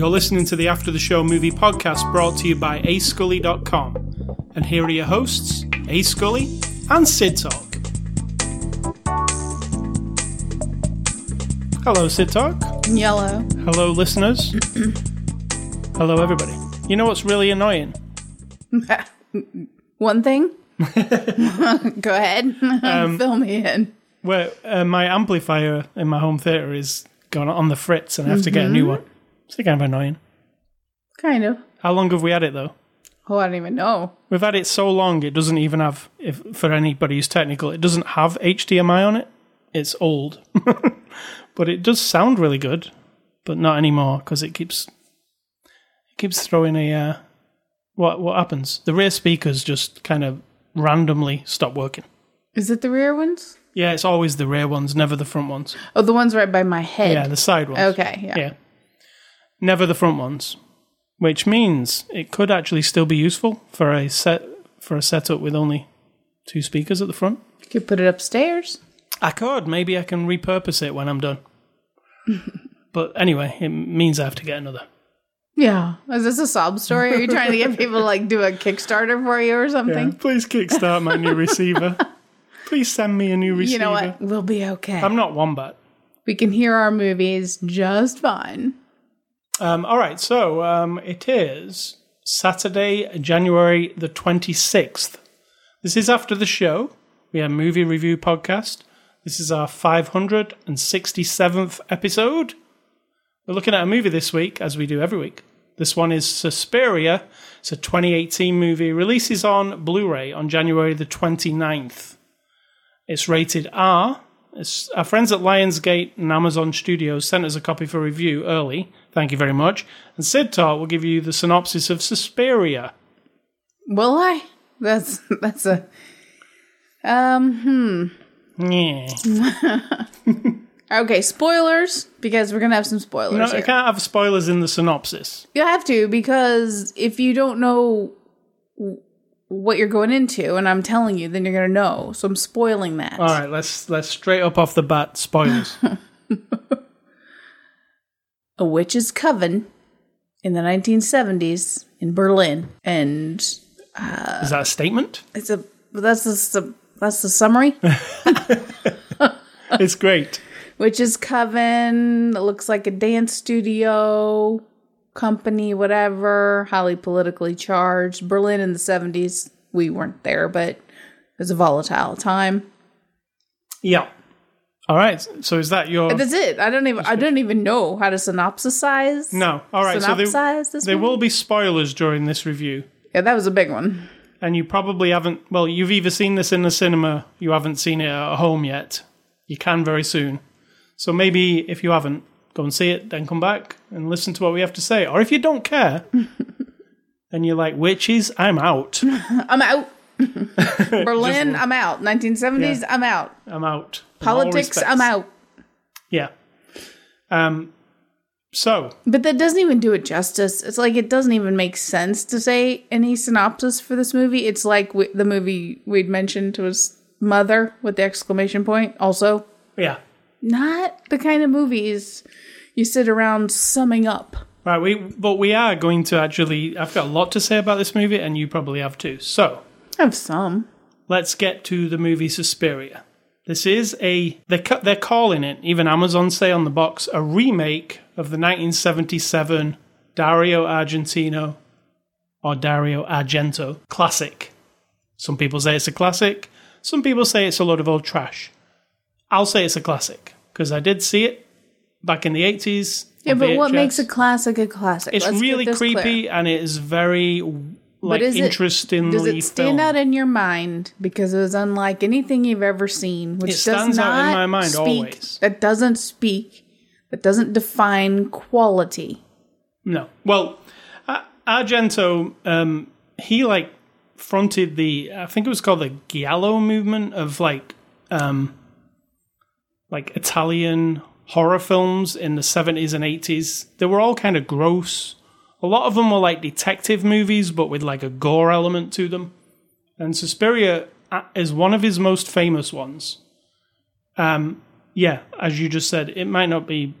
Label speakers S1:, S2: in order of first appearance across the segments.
S1: You're listening to the After the Show movie podcast brought to you by ascully.com. And here are your hosts, A Scully and Sid Talk. Hello, Sid Talk.
S2: Yellow.
S1: Hello, listeners. Hello, everybody. You know what's really annoying?
S2: One thing. Go ahead. Fill me in.
S1: Well, uh, my amplifier in my home theater is gone on the fritz and I have to get a new one. It's kind of annoying.
S2: Kind of.
S1: How long have we had it though?
S2: Oh, I don't even know.
S1: We've had it so long it doesn't even have if for anybody who's technical, it doesn't have HDMI on it. It's old. but it does sound really good, but not anymore because it keeps it keeps throwing a uh, what what happens? The rear speakers just kind of randomly stop working.
S2: Is it the rear ones?
S1: Yeah, it's always the rear ones, never the front ones.
S2: Oh, the ones right by my head.
S1: Yeah, the side ones.
S2: okay. Yeah.
S1: Yeah. Never the front ones. Which means it could actually still be useful for a set for a setup with only two speakers at the front.
S2: You could put it upstairs.
S1: I could. Maybe I can repurpose it when I'm done. but anyway, it means I have to get another.
S2: Yeah. Is this a sob story? Are you trying to get people to like do a Kickstarter for you or something?
S1: Please kickstart my new receiver. Please send me a new receiver.
S2: You know what? We'll be okay.
S1: I'm not wombat.
S2: we can hear our movies just fine.
S1: Um, all right, so um, it is Saturday, January the 26th. This is after the show. We have movie review podcast. This is our 567th episode. We're looking at a movie this week, as we do every week. This one is Suspiria. It's a 2018 movie. Releases on Blu ray on January the 29th. It's rated R. It's, our friends at Lionsgate and Amazon Studios sent us a copy for review early. Thank you very much. And Sid Talk will give you the synopsis of Suspiria.
S2: Will I? That's that's a um
S1: Yeah.
S2: hmm. Okay, spoilers because we're gonna have some spoilers.
S1: No, I
S2: here.
S1: can't have spoilers in the synopsis.
S2: You have to because if you don't know what you're going into, and I'm telling you, then you're gonna know. So I'm spoiling that.
S1: All right, let's let's straight up off the bat spoilers.
S2: A witch's coven in the 1970s in Berlin, and uh,
S1: Is that a statement?
S2: it's a that's the that's the summary.
S1: It's great.
S2: Witch's coven It looks like a dance studio company, whatever. Highly politically charged. Berlin in the 70s. We weren't there, but it was a volatile time.
S1: Yeah. All right. So is that your?
S2: That's it. I don't even I don't even know how to synopsisize.
S1: No. All right. So there,
S2: this
S1: there will be spoilers during this review,
S2: Yeah, that was a big one.
S1: and you probably haven't. Well, you've either seen this in the cinema, you haven't seen it at home yet. You can very soon. So maybe if you haven't, go and see it, then come back and listen to what we have to say. Or if you don't care, and you're like witches, I'm out.
S2: I'm out. Berlin, I'm out. 1970s, I'm out.
S1: I'm out.
S2: Politics. I'm out.
S1: Yeah. Um. So
S2: But that doesn't even do it justice. It's like it doesn't even make sense to say any synopsis for this movie. It's like w- the movie we'd mentioned was Mother with the exclamation point. Also,
S1: yeah.
S2: Not the kind of movies you sit around summing up.
S1: Right, we but we are going to actually. I've got a lot to say about this movie, and you probably have too. So
S2: I have some.
S1: let's get to the movie Suspiria. This is a they ca- they're calling it even Amazon say on the box a remake of the 1977 Dario Argentino or Dario Argento classic. Some people say it's a classic. Some people say it's a load of old trash. I'll say it's a classic because I did see it back in the 80s.
S2: Yeah, but what makes a classic a classic?
S1: It's
S2: Let's
S1: really creepy
S2: clear.
S1: and it is very like
S2: is it-
S1: interestingly
S2: Does it stand
S1: filmed.
S2: out in your mind because it was unlike anything you've ever seen? Which
S1: It stands out in my mind
S2: speak,
S1: always.
S2: That doesn't speak. That doesn't define quality.
S1: No. Well, Argento, um, he like fronted the, I think it was called the Giallo movement of like, um, like Italian horror films in the 70s and 80s. They were all kind of gross. A lot of them were like detective movies, but with like a gore element to them. And Suspiria uh, is one of his most famous ones. Um, yeah, as you just said, it might not be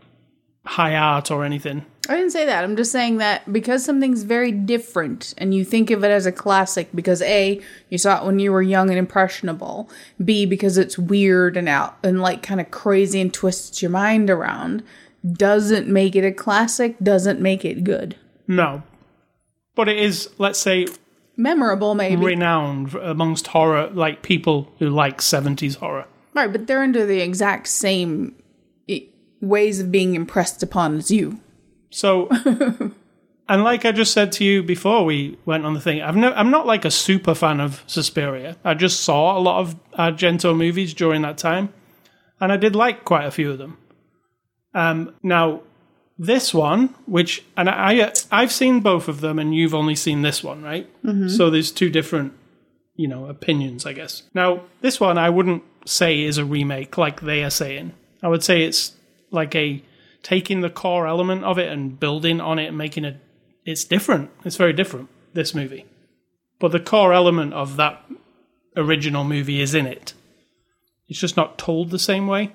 S1: high art or anything.
S2: I didn't say that. I'm just saying that because something's very different and you think of it as a classic because A, you saw it when you were young and impressionable. B, because it's weird and out and like kind of crazy and twists your mind around, doesn't make it a classic, doesn't make it good.
S1: No, but it is, let's say,
S2: Memorable, maybe.
S1: renowned amongst horror, like people who like 70s horror.
S2: Right, but they're under the exact same ways of being impressed upon as you.
S1: So, and like I just said to you before we went on the thing, I've no, I'm not like a super fan of Suspiria. I just saw a lot of Argento movies during that time, and I did like quite a few of them. Um, now, this one, which and I, I I've seen both of them, and you've only seen this one, right? So there's two different, you know, opinions, I guess. Now, this one I wouldn't say is a remake like they are saying. I would say it's like a taking the core element of it and building on it and making it it's different. It's very different, this movie. But the core element of that original movie is in it. It's just not told the same way.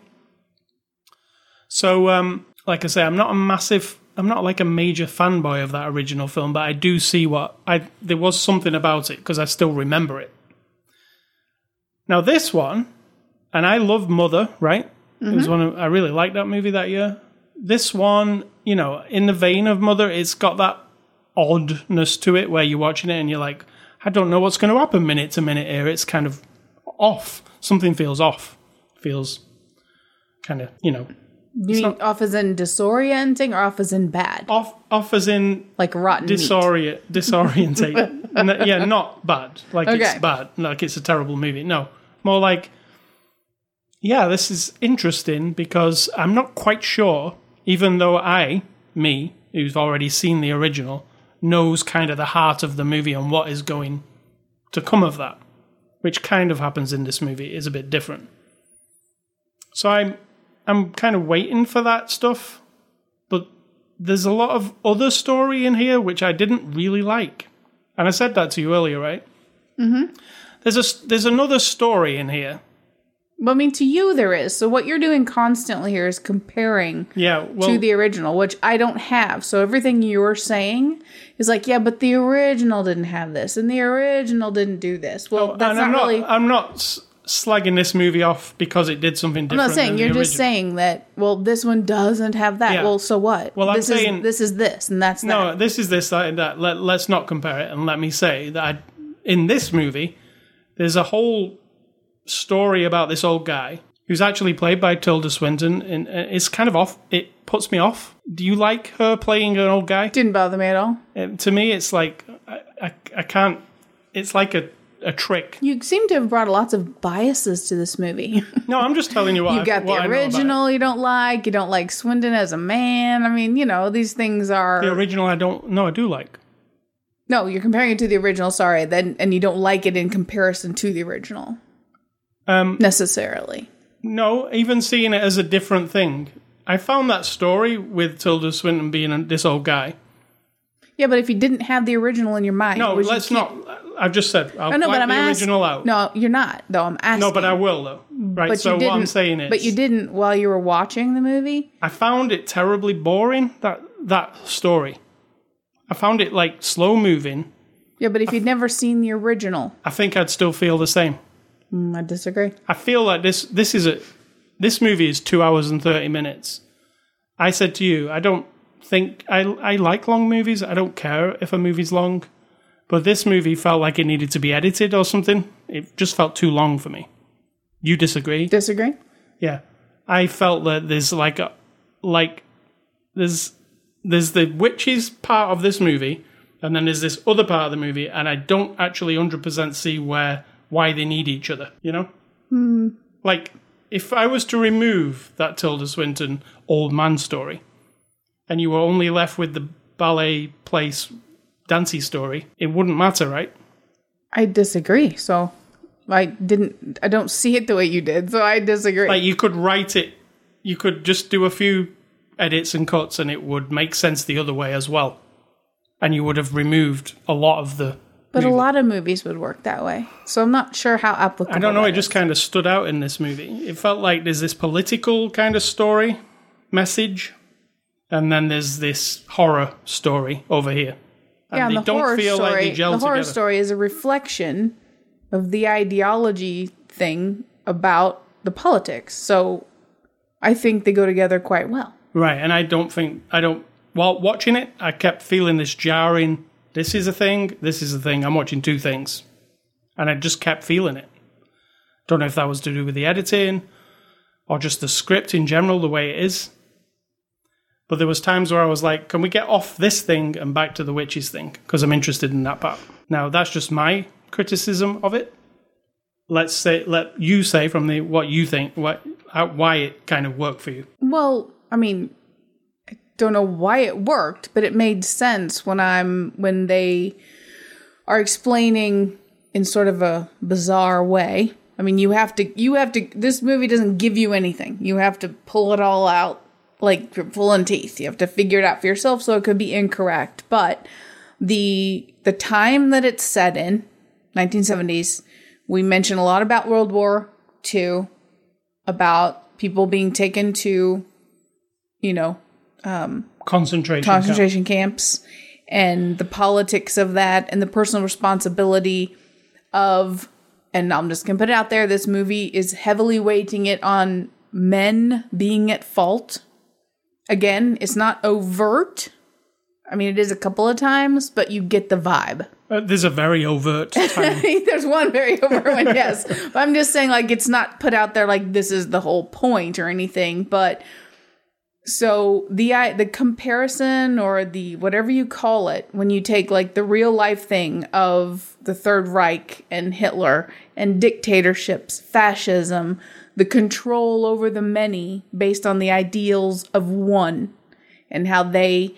S1: So um like I say, I'm not a massive I'm not like a major fanboy of that original film, but I do see what I there was something about it because I still remember it. Now this one, and I love Mother, right? It was one of, I really liked that movie that year. This one, you know, in the vein of Mother, it's got that oddness to it where you're watching it and you're like, I don't know what's going to happen minute to minute here. It's kind of off. Something feels off. Feels kind of, you know,
S2: You mean off as in disorienting or off as in bad?
S1: off off as in
S2: Like rotten
S1: disorient disorientate. yeah, not bad. Like it's bad. Like it's a terrible movie. No, more like yeah, this is interesting because I'm not quite sure. Even though I, me, who's already seen the original, knows kind of the heart of the movie and what is going to come of that, which kind of happens in this movie is a bit different. So I'm I'm kind of waiting for that stuff, but there's a lot of other story in here which I didn't really like, and I said that to you earlier, right? Mm-hmm. There's a there's another story in here.
S2: But I mean, to you, there is. So what you're doing constantly here is comparing
S1: Yeah, well,
S2: to the original, which I don't have. So everything you're saying is like, yeah, but the original didn't have this, and the original didn't do this. Well, oh, that's
S1: Oh, and I'm
S2: not
S1: not
S2: really.
S1: I'm not slagging this movie off because it did something
S2: I'm not saying you're just saying that. Well, this one doesn't have that.
S1: Yeah.
S2: Well, so what?
S1: Well, I'm
S2: this
S1: saying-
S2: is this is this, and that's
S1: No,
S2: that.
S1: this is this, that, and that. Let, let's not compare it. And let me say that I, in this movie, there's a whole story about this old guy who's actually played by Tilda Swinton. And uh, it's kind of off. It puts me off. Do you like her playing an old guy?
S2: Didn't bother me at all.
S1: Uh, to me, it's like, I, I, I can't, it's like a, a trick.
S2: You seem to have brought lots of biases to this movie.
S1: No, I'm just telling you what
S2: you
S1: I,
S2: got
S1: what
S2: the original you don't like. You don't like Swinton as a man. I mean, you know, these things are.
S1: The original, I don't, no, I do like.
S2: no, you're comparing it to the original. Sorry, then, and you don't like it in comparison to the original
S1: Um,
S2: necessarily.
S1: No, even seeing it as a different thing. I found that story with Tilda Swinton being a, this old guy.
S2: Yeah, but if you didn't have the original in your mind,
S1: No, let's not. I've just said I'll
S2: I know,
S1: wipe
S2: but I'm
S1: the
S2: asking.
S1: original out.
S2: No, you're not. Though I'm asking.
S1: No, but I will though. Right.
S2: But
S1: so
S2: you didn't,
S1: what I'm saying is,
S2: but you didn't while you were watching the movie.
S1: I found it terribly boring. That that story. I found it like slow moving.
S2: Yeah, but if you'd never seen the original,
S1: I think I'd still feel the same.
S2: Mm, I disagree.
S1: I feel like this. This is a. This movie is two hours and thirty minutes. I said to you, I don't think I I like long movies. I don't care if a movie's long, but this movie felt like it needed to be edited or something. It just felt too long for me. You disagree?
S2: Disagree.
S1: Yeah, I felt that there's like a like there's there's the witches part of this movie, and then there's this other part of the movie, and I don't actually hundred percent see where why they need each other. You know, hmm. like if I was to remove that Tilda Swinton old man story, and you were only left with the ballet place dancey story, it wouldn't matter, right?
S2: I disagree. So I didn't. I don't see it the way you did. So I disagree.
S1: Like you could write it, you could just do a few edits and cuts, and it would make sense the other way as well. And you would have removed a lot of the
S2: But a lot of movies would work that way. So I'm not sure how applicable.
S1: I don't know. It just kind of stood out in this movie. It felt like there's this political kind of story message, and then there's this horror story over here. And
S2: yeah,
S1: they
S2: and the
S1: don't
S2: horror
S1: feel
S2: story.
S1: like they gel
S2: the horror
S1: together.
S2: story is a reflection of the ideology thing about the politics. So I think they go together quite well.
S1: Right, and I don't think I don't. While watching it, I kept feeling this jarring. This is a thing. This is a thing. I'm watching two things, and I just kept feeling it. Don't know if that was to do with the editing or just the script in general, the way it is. But there was times where I was like, "Can we get off this thing and back to the witches thing?" Because I'm interested in that part. Now that's just my criticism of it. Let's say, let you say from the what you think, what how, why it kind of worked for you.
S2: Well, I mean, don't know why it worked, but it made sense when I'm when they are explaining in sort of a bizarre way. I mean, you have to you have to this movie doesn't give you anything. You have to pull it all out like you're pulling teeth. You have to figure it out for yourself so it could be incorrect. But the the time that it's set in, 1970s, we mention a lot about World War II, about people being taken to, you know,
S1: Concentration. camp.
S2: concentration camps and the politics of that and the personal responsibility of and I'm just gonna put it out there, this movie is heavily weighting it on men being at fault. Again, it's not overt. I mean, it is a couple of times, but you get the vibe.
S1: Uh, there's a very overt time.
S2: There's one very overt one, yes. But I'm just saying, like, it's not put out there like this is the whole point or anything. But so the I the comparison or the whatever you call it, when you take like the real life thing of the Third Reich and Hitler and dictatorships, fascism, the control over the many based on the ideals of one, and how they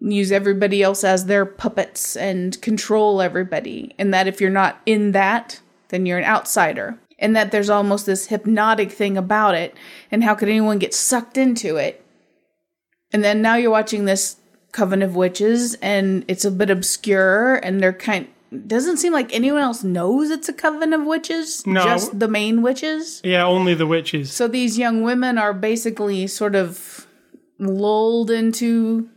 S2: use everybody else as their puppets and control everybody. And that if you're not in that, then you're an outsider. And that there's almost this hypnotic thing about it. And how could anyone get sucked into it? And then now you're watching this Coven of Witches and it's a bit obscure and they're kind doesn't seem like anyone else knows it's a coven of witches.
S1: No.
S2: Just the main witches.
S1: yeah, only the witches.
S2: So these young women are basically sort of lulled into,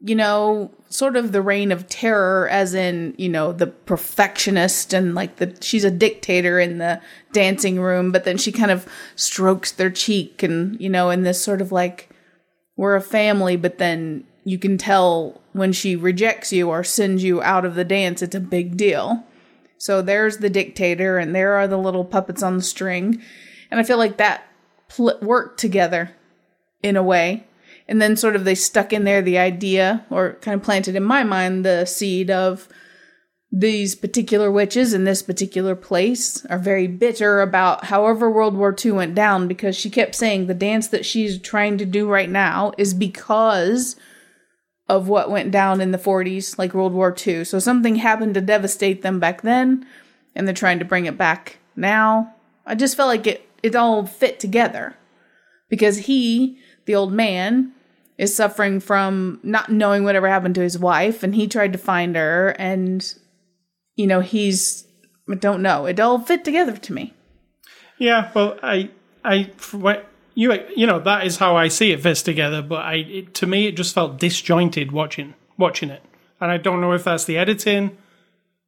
S2: you know, sort of the reign of terror, as in, you know, the perfectionist and like the she's a dictator in the dancing room, but then she kind of strokes their cheek and, you know, in this sort of like, we're a family, but then you can tell when she rejects you or sends you out of the dance, it's a big deal. So there's the dictator, and there are the little puppets on the string. And I feel like that pl- worked together in a way. And then sort of they stuck in there the idea, or kind of planted in my mind the seed of these particular witches in this particular place are very bitter about however World War II went down because she kept saying the dance that she's trying to do right now is because of what went down in the 40s, like World War II. So something happened to devastate them back then, and they're trying to bring it back now. I just felt like it, it all fit together because he, the old man, is suffering from not knowing whatever happened to his wife, and he tried to find her, and you know he's I don't know. It all fit together to me.
S1: Yeah, well, I, what- you, you know, that is how I see it fits together. But I, it, to me, it just felt disjointed watching, watching it, and I don't know if that's the editing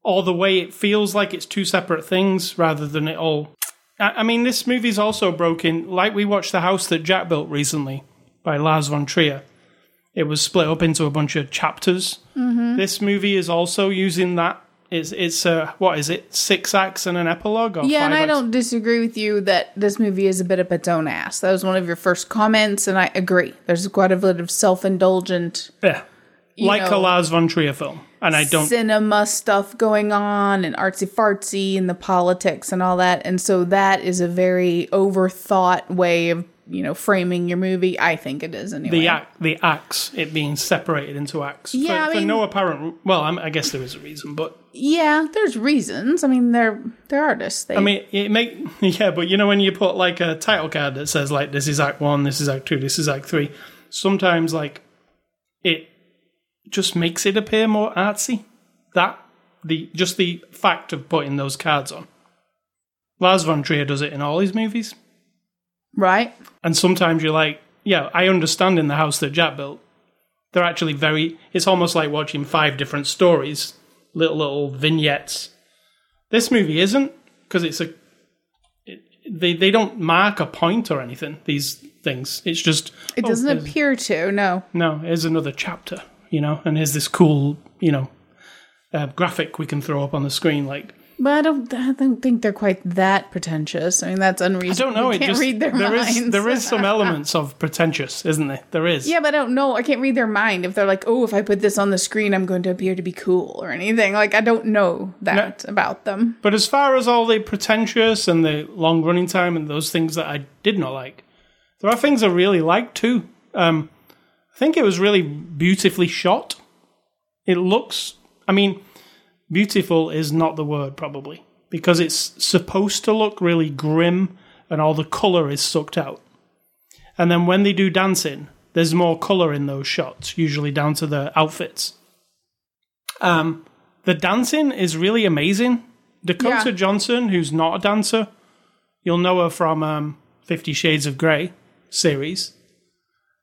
S1: or the way it feels like it's two separate things rather than it all. I, I mean, this movie's also broken. Like we watched the house that Jack built recently by Lars von Trier. It was split up into a bunch of chapters.
S2: Mm-hmm.
S1: This movie is also using that. It's it's uh, what is it? Six acts and an epilogue. Or
S2: Yeah, and I
S1: acts?
S2: don't disagree with you that this movie is a bit of its own ass. That was one of your first comments, and I agree. There's quite a bit of self-indulgent
S1: Yeah. Like
S2: know,
S1: a Lars von Trier film. And I don't.
S2: cinema stuff going on and artsy fartsy and the politics and all that. And so that is a very overthought way of, you know, framing your movie. I think it is anyway.
S1: the act, the acts, it being separated into acts
S2: Yeah,
S1: for,
S2: I
S1: for
S2: mean-
S1: no apparent. Well, I'm, I guess there is a reason, but
S2: yeah, there's reasons. I mean, they're they're artists. They,
S1: I mean, it make yeah, but you know when you put like a title card that says like this is Act One, this is Act Two, this is Act Three, sometimes like it just makes it appear more artsy. That the just the fact of putting those cards on. Lars von Trier does it in all his movies,
S2: Right?
S1: and sometimes you're like, yeah, I understand in the house that Jack built. They're actually very. It's almost like watching five different stories, little little vignettes. This movie isn't because it's a. It, they they don't mark a point or anything. These things. It's just
S2: It
S1: oh,
S2: doesn't appear to, no.
S1: no, here's another chapter, you know, and here's this cool, you know, uh, graphic we can throw up on the screen. Like,
S2: But I don't I don't think they're quite that pretentious. I mean that's unreasonable.
S1: I don't know.
S2: You
S1: It
S2: can't
S1: just
S2: read their
S1: there is
S2: minds.
S1: there is some elements of pretentious, isn't there? There is.
S2: Yeah, but I don't know. I can't read their mind if they're like, "Oh, if I put this on the screen, I'm going to appear to be cool" or anything. Like I don't know that about them.
S1: But as far as all the pretentious and the long running time and those things that I did not like, there are things I really liked too. Um, I think it was really beautifully shot. It looks, I mean, beautiful is not the word probably because it's supposed to look really grim and all the color is sucked out. And then when they do dancing, there's more color in those shots, usually down to the outfits. Um, the dancing is really amazing. Dakota
S2: Yeah.
S1: Johnson, who's not a dancer, you'll know her from um, Fifty Shades of Grey series.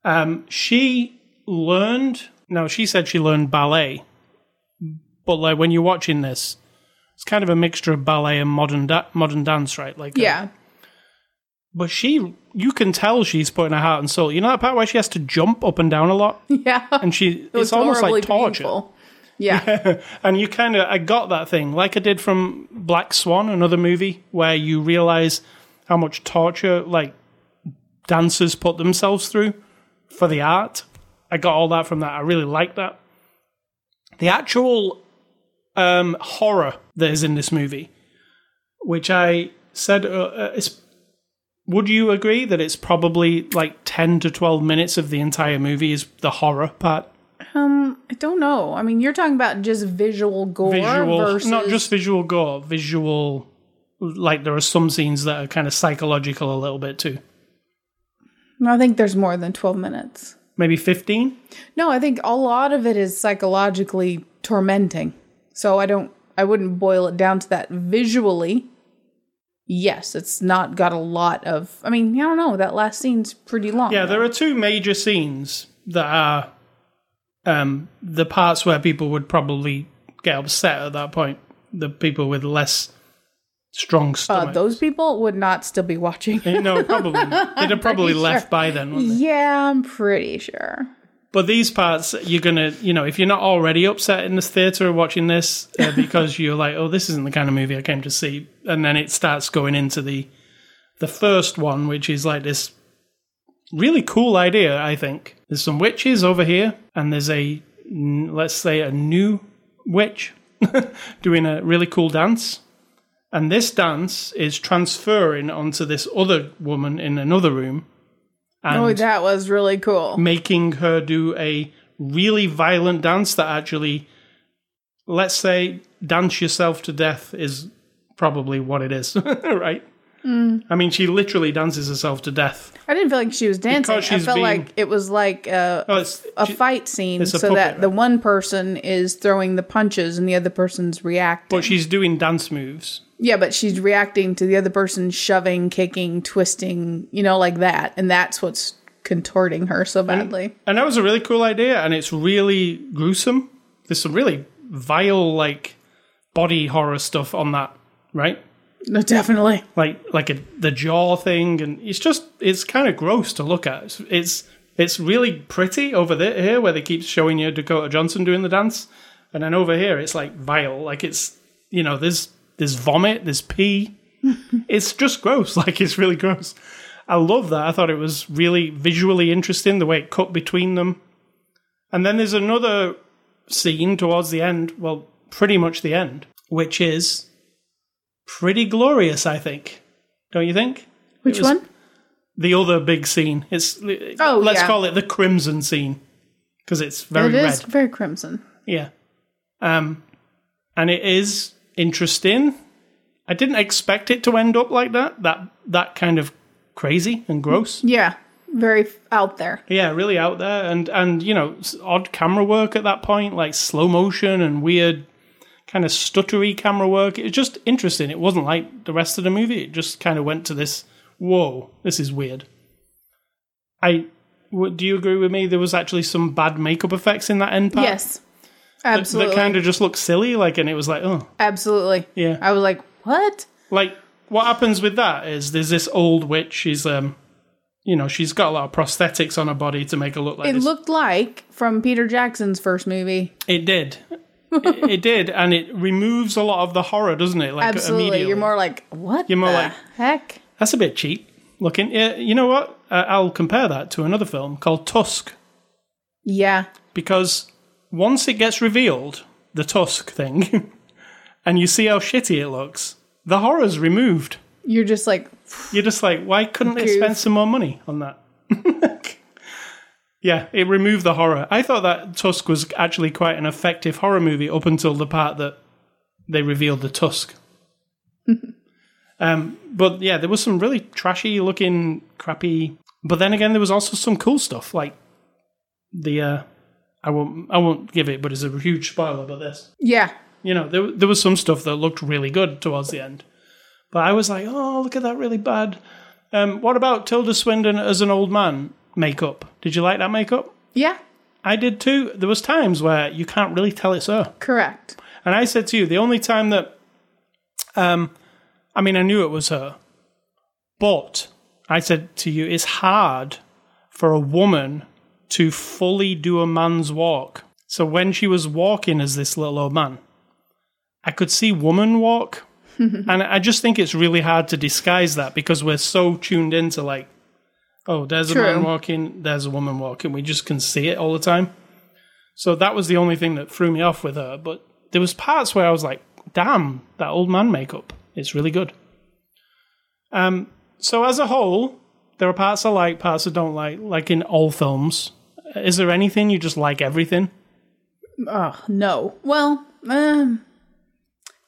S1: Um, she learned. No, she said she learned ballet, but like when you're watching this, it's kind of a mixture of ballet and modern da- modern dance, right? Like, uh,
S2: Yeah.
S1: but she, you can tell she's putting her heart and soul. You know that part where she has to jump up and down a lot,
S2: Yeah.
S1: and she
S2: It
S1: it's almost like torture.
S2: painful. Yeah.
S1: and you kind of, I got that thing, like I did from Black Swan, another movie, where you realize how much torture, like, dancers put themselves through for the art. I got all that from that. I really like that. The actual um, horror that is in this movie, which I said, uh, uh, is, would you agree that it's probably like 10 to 12 minutes of the entire movie is the horror part?
S2: um, I don't know. I mean, you're talking about just visual gore
S1: visual,
S2: versus
S1: not just visual gore, visual. Like there are some scenes that are kind of psychological a little bit too.
S2: I think there's more than 12 minutes.
S1: Maybe fifteen.
S2: No, I think a lot of it is psychologically tormenting. So I don't I wouldn't boil it down to that visually. Yes, it's not got a lot of I mean, I don't know, that last scene's pretty long.
S1: Yeah, there are two major scenes that are um, the parts where people would probably get upset at that point. The people with less strong
S2: uh, those people would not still be watching.
S1: no, probably not. They'd have probably
S2: Pretty
S1: left
S2: sure.
S1: by then. Wouldn't they?
S2: yeah, I'm pretty sure.
S1: But these parts, you're gonna, you know, if you're not already upset in the theater watching this uh, because you're like, oh, this isn't the kind of movie I came to see, and then it starts going into the the first one, which is like this really cool idea. I think there's some witches over here, and there's a let's say a new witch doing a really cool dance. And this dance is transferring onto this other woman in another room.
S2: Oh, that was really cool.
S1: making her do a really violent dance that actually, let's say, dance yourself to death is probably what it is, right? Mm. I mean, she literally dances herself to death.
S2: I didn't feel like she was dancing. I felt
S1: being-
S2: like it was like a,
S1: Oh,
S2: a
S1: she-
S2: fight scene so
S1: puppet,
S2: that the one person is throwing the punches and the other person's reacting.
S1: but she's doing dance moves.
S2: Yeah, but she's reacting to the other person shoving, kicking, twisting, you know, like that. And that's what's contorting her so badly.
S1: And that was a really cool idea, and it's really gruesome. There's some really vile, like, body horror stuff on that, right?
S2: No, definitely.
S1: like like a, the jaw thing, and it's just it's kind of gross to look at. It's it's, it's really pretty over there here where they keep showing you Dakota Johnson doing the dance, and then over here it's like vile, like it's you know there's there's vomit, there's pee. it's just gross, like it's really gross. I love that. I thought it was really visually interesting the way it cut between them. And then there's another scene towards the end, well, pretty much the end, which is pretty glorious, I think. Don't you think?
S2: Which one?
S1: The other big scene. It's
S2: Oh,
S1: let's
S2: yeah.
S1: call it the crimson scene because it's very
S2: It
S1: red.
S2: very crimson.
S1: Yeah. Um, and it is interesting. I didn't expect it to end up like that. That that kind of crazy and gross.
S2: Yeah, very out there.
S1: Yeah, really out there, and and you know, odd camera work at that point, like slow motion and weird kind of stuttery camera work. It was just interesting. It wasn't like the rest of the movie. It just kind of went to this, whoa, this is weird. I do you agree with me? There was actually some bad makeup effects in that end part.
S2: Yes. Absolutely.
S1: that kind of just looked silly. Like, and it was like, oh,
S2: Absolutely.
S1: Yeah.
S2: I was like, what?
S1: like what happens with that is there's this old witch. She's um, you know, she's got a lot of prosthetics on her body to make her look like
S2: It
S1: this.
S2: looked like from Peter Jackson's first movie.
S1: it did. it, it did, and it removes a lot of the horror, doesn't it? Like
S2: Absolutely.
S1: immediately.
S2: You're more like, what
S1: You're more like-
S2: heck?
S1: That's a bit cheap looking. Yeah, you know what? Uh, I'll compare that to another film called Tusk
S2: Yeah.
S1: because once it gets revealed, the Tusk thing, and you see how shitty it looks, the horror's removed.
S2: You're just like,
S1: You're just like, why couldn't they spend some more money on that? yeah, it removed the horror. I thought that Tusk was actually quite an effective horror movie up until the part that they revealed the Tusk. um, but yeah, there was some really trashy looking, crappy. But then again, there was also some cool stuff like the. Uh, I won't. I won't give it, but it's a huge spoiler. But this,
S2: yeah.
S1: you know, there there was some stuff that looked really good towards the end. But I was like, oh, look at that really bad. Um, what about Tilda Swinton as an old man makeup? Did you like that makeup?
S2: Yeah.
S1: I did too. There was times where you can't really tell it's her.
S2: Correct.
S1: And I said to you, the only time that, um, I mean, I knew it was her, but I said to you, it's hard for a woman to fully do a man's walk. So when she was walking as this little old man, I could see woman walk. and I just think it's really hard to disguise that because we're so tuned into like, oh, there's a man walking, there's a woman walking. We just can see it all the time. So that was the only thing that threw me off with her. But there was parts where I was like, damn, that old man makeup. It's really good. Um, so as a whole, there are parts I like, parts I don't like, like in all films. Is there anything you just like everything?
S2: Oh, no. Well, um,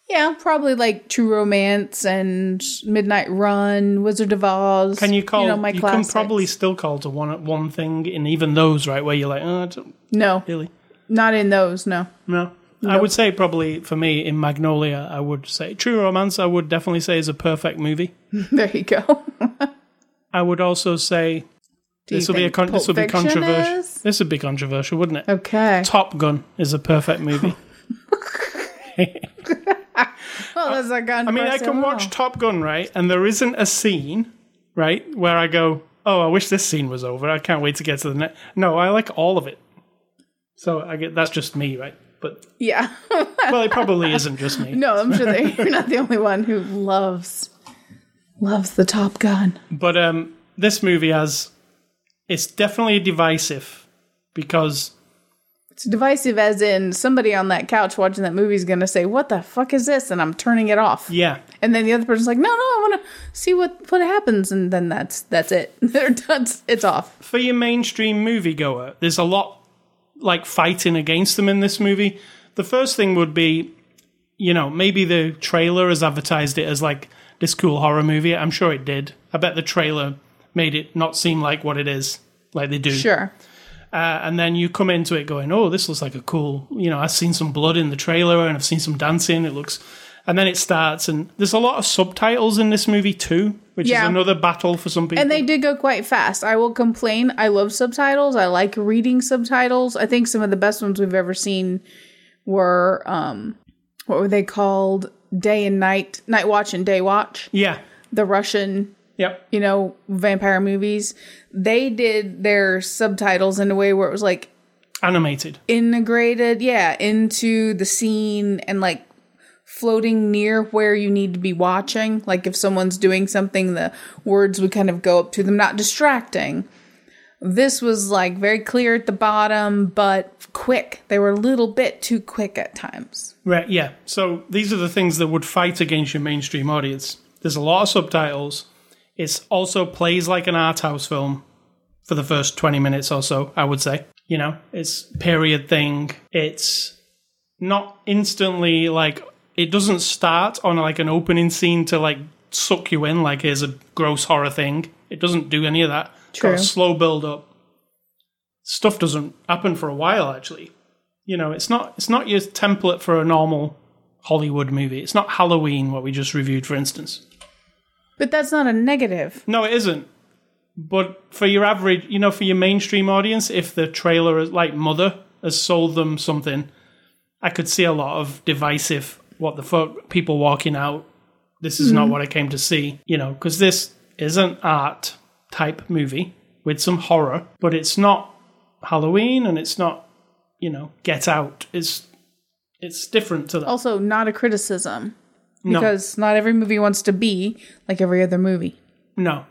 S2: yeah, probably like True Romance and Midnight Run, Wizard of Oz.
S1: Can you call?
S2: you
S1: You,
S2: know, my
S1: can
S2: classics.
S1: probably still call to one one thing in even those, right? Where you're like, oh,
S2: No,
S1: really.
S2: not in those, no.
S1: No. I would say probably for me in Magnolia, I would say True Romance. I would definitely say is a perfect movie.
S2: There you go.
S1: I would also say this will be a con- this will be controversial.
S2: is?
S1: This would be controversial, wouldn't it?
S2: Okay.
S1: Top Gun is a perfect movie.
S2: Well, that's a
S1: I mean, I can watch Top Gun, right? And there isn't a scene, right, where I go, "Oh, I wish this scene was over. I can't wait to get to the next." No, I like all of it. So I get that's just me, right? But
S2: Yeah.
S1: well, it probably isn't just me.
S2: no, I'm sure that you're not the only one who loves loves the Top Gun.
S1: But um, this movie has it's definitely divisive because
S2: It's divisive, as in somebody on that couch watching that movie is going to say, "What the fuck is this?" and I'm turning it off.
S1: yeah,
S2: And then the other person's like, "No, no, I want to see what what happens," and then that's that's it. They're done. It's off.
S1: for your mainstream moviegoer, there's a lot like fighting against them in this movie. The first thing would be, you know, maybe the trailer has advertised it as like this cool horror movie. I'm sure it did. I bet the trailer made it not seem like what it is, like they do.
S2: Sure.
S1: Uh, and then you come into it going, oh, this looks like a cool, you know, I've seen some blood in the trailer and I've seen some dancing. It looks, and then it starts, and there's a lot of subtitles in this movie too, which
S2: Yeah.
S1: is another battle for some people.
S2: And they did go quite fast. I will complain. I love subtitles. I like reading subtitles. I think some of the best ones we've ever seen were um what were they called? Day and Night, Night Watch and Day Watch.
S1: yeah,
S2: The Russian,
S1: yep,
S2: you know, vampire movies. They did their subtitles in a way where it was like
S1: animated.
S2: integrated, yeah, into the scene and like floating near where you need to be watching. Like if someone's doing something, the words would kind of go up to them, not distracting. This was like very clear at the bottom, but quick. They were a little bit too quick at times.
S1: Right, yeah. So these are the things that would fight against your mainstream audience. There's a lot of subtitles. It also plays like an art house film for the first 20 minutes or so, I would say. You know, it's period thing. It's not instantly like it doesn't start on like an opening scene to like suck you in like here's a gross horror thing. It doesn't do any of that. It's got a slow build up. Stuff doesn't happen for a while actually. You know, it's not it's not your template for a normal Hollywood movie. It's not Halloween, what we just reviewed, for instance.
S2: But that's not a negative.
S1: No, it isn't. But for your average, you know, for your mainstream audience, if the trailer, is like Mother, has sold them something, I could see a lot of divisive, what the fuck, people walking out. This is not mm-hmm. what I came to see, you know, because this is an art type movie with some horror, but it's not Halloween and it's not, you know, Get Out. It's it's different to that.
S2: Also, not a criticism.
S1: No.
S2: Because not every movie wants to be like every other movie.
S1: No.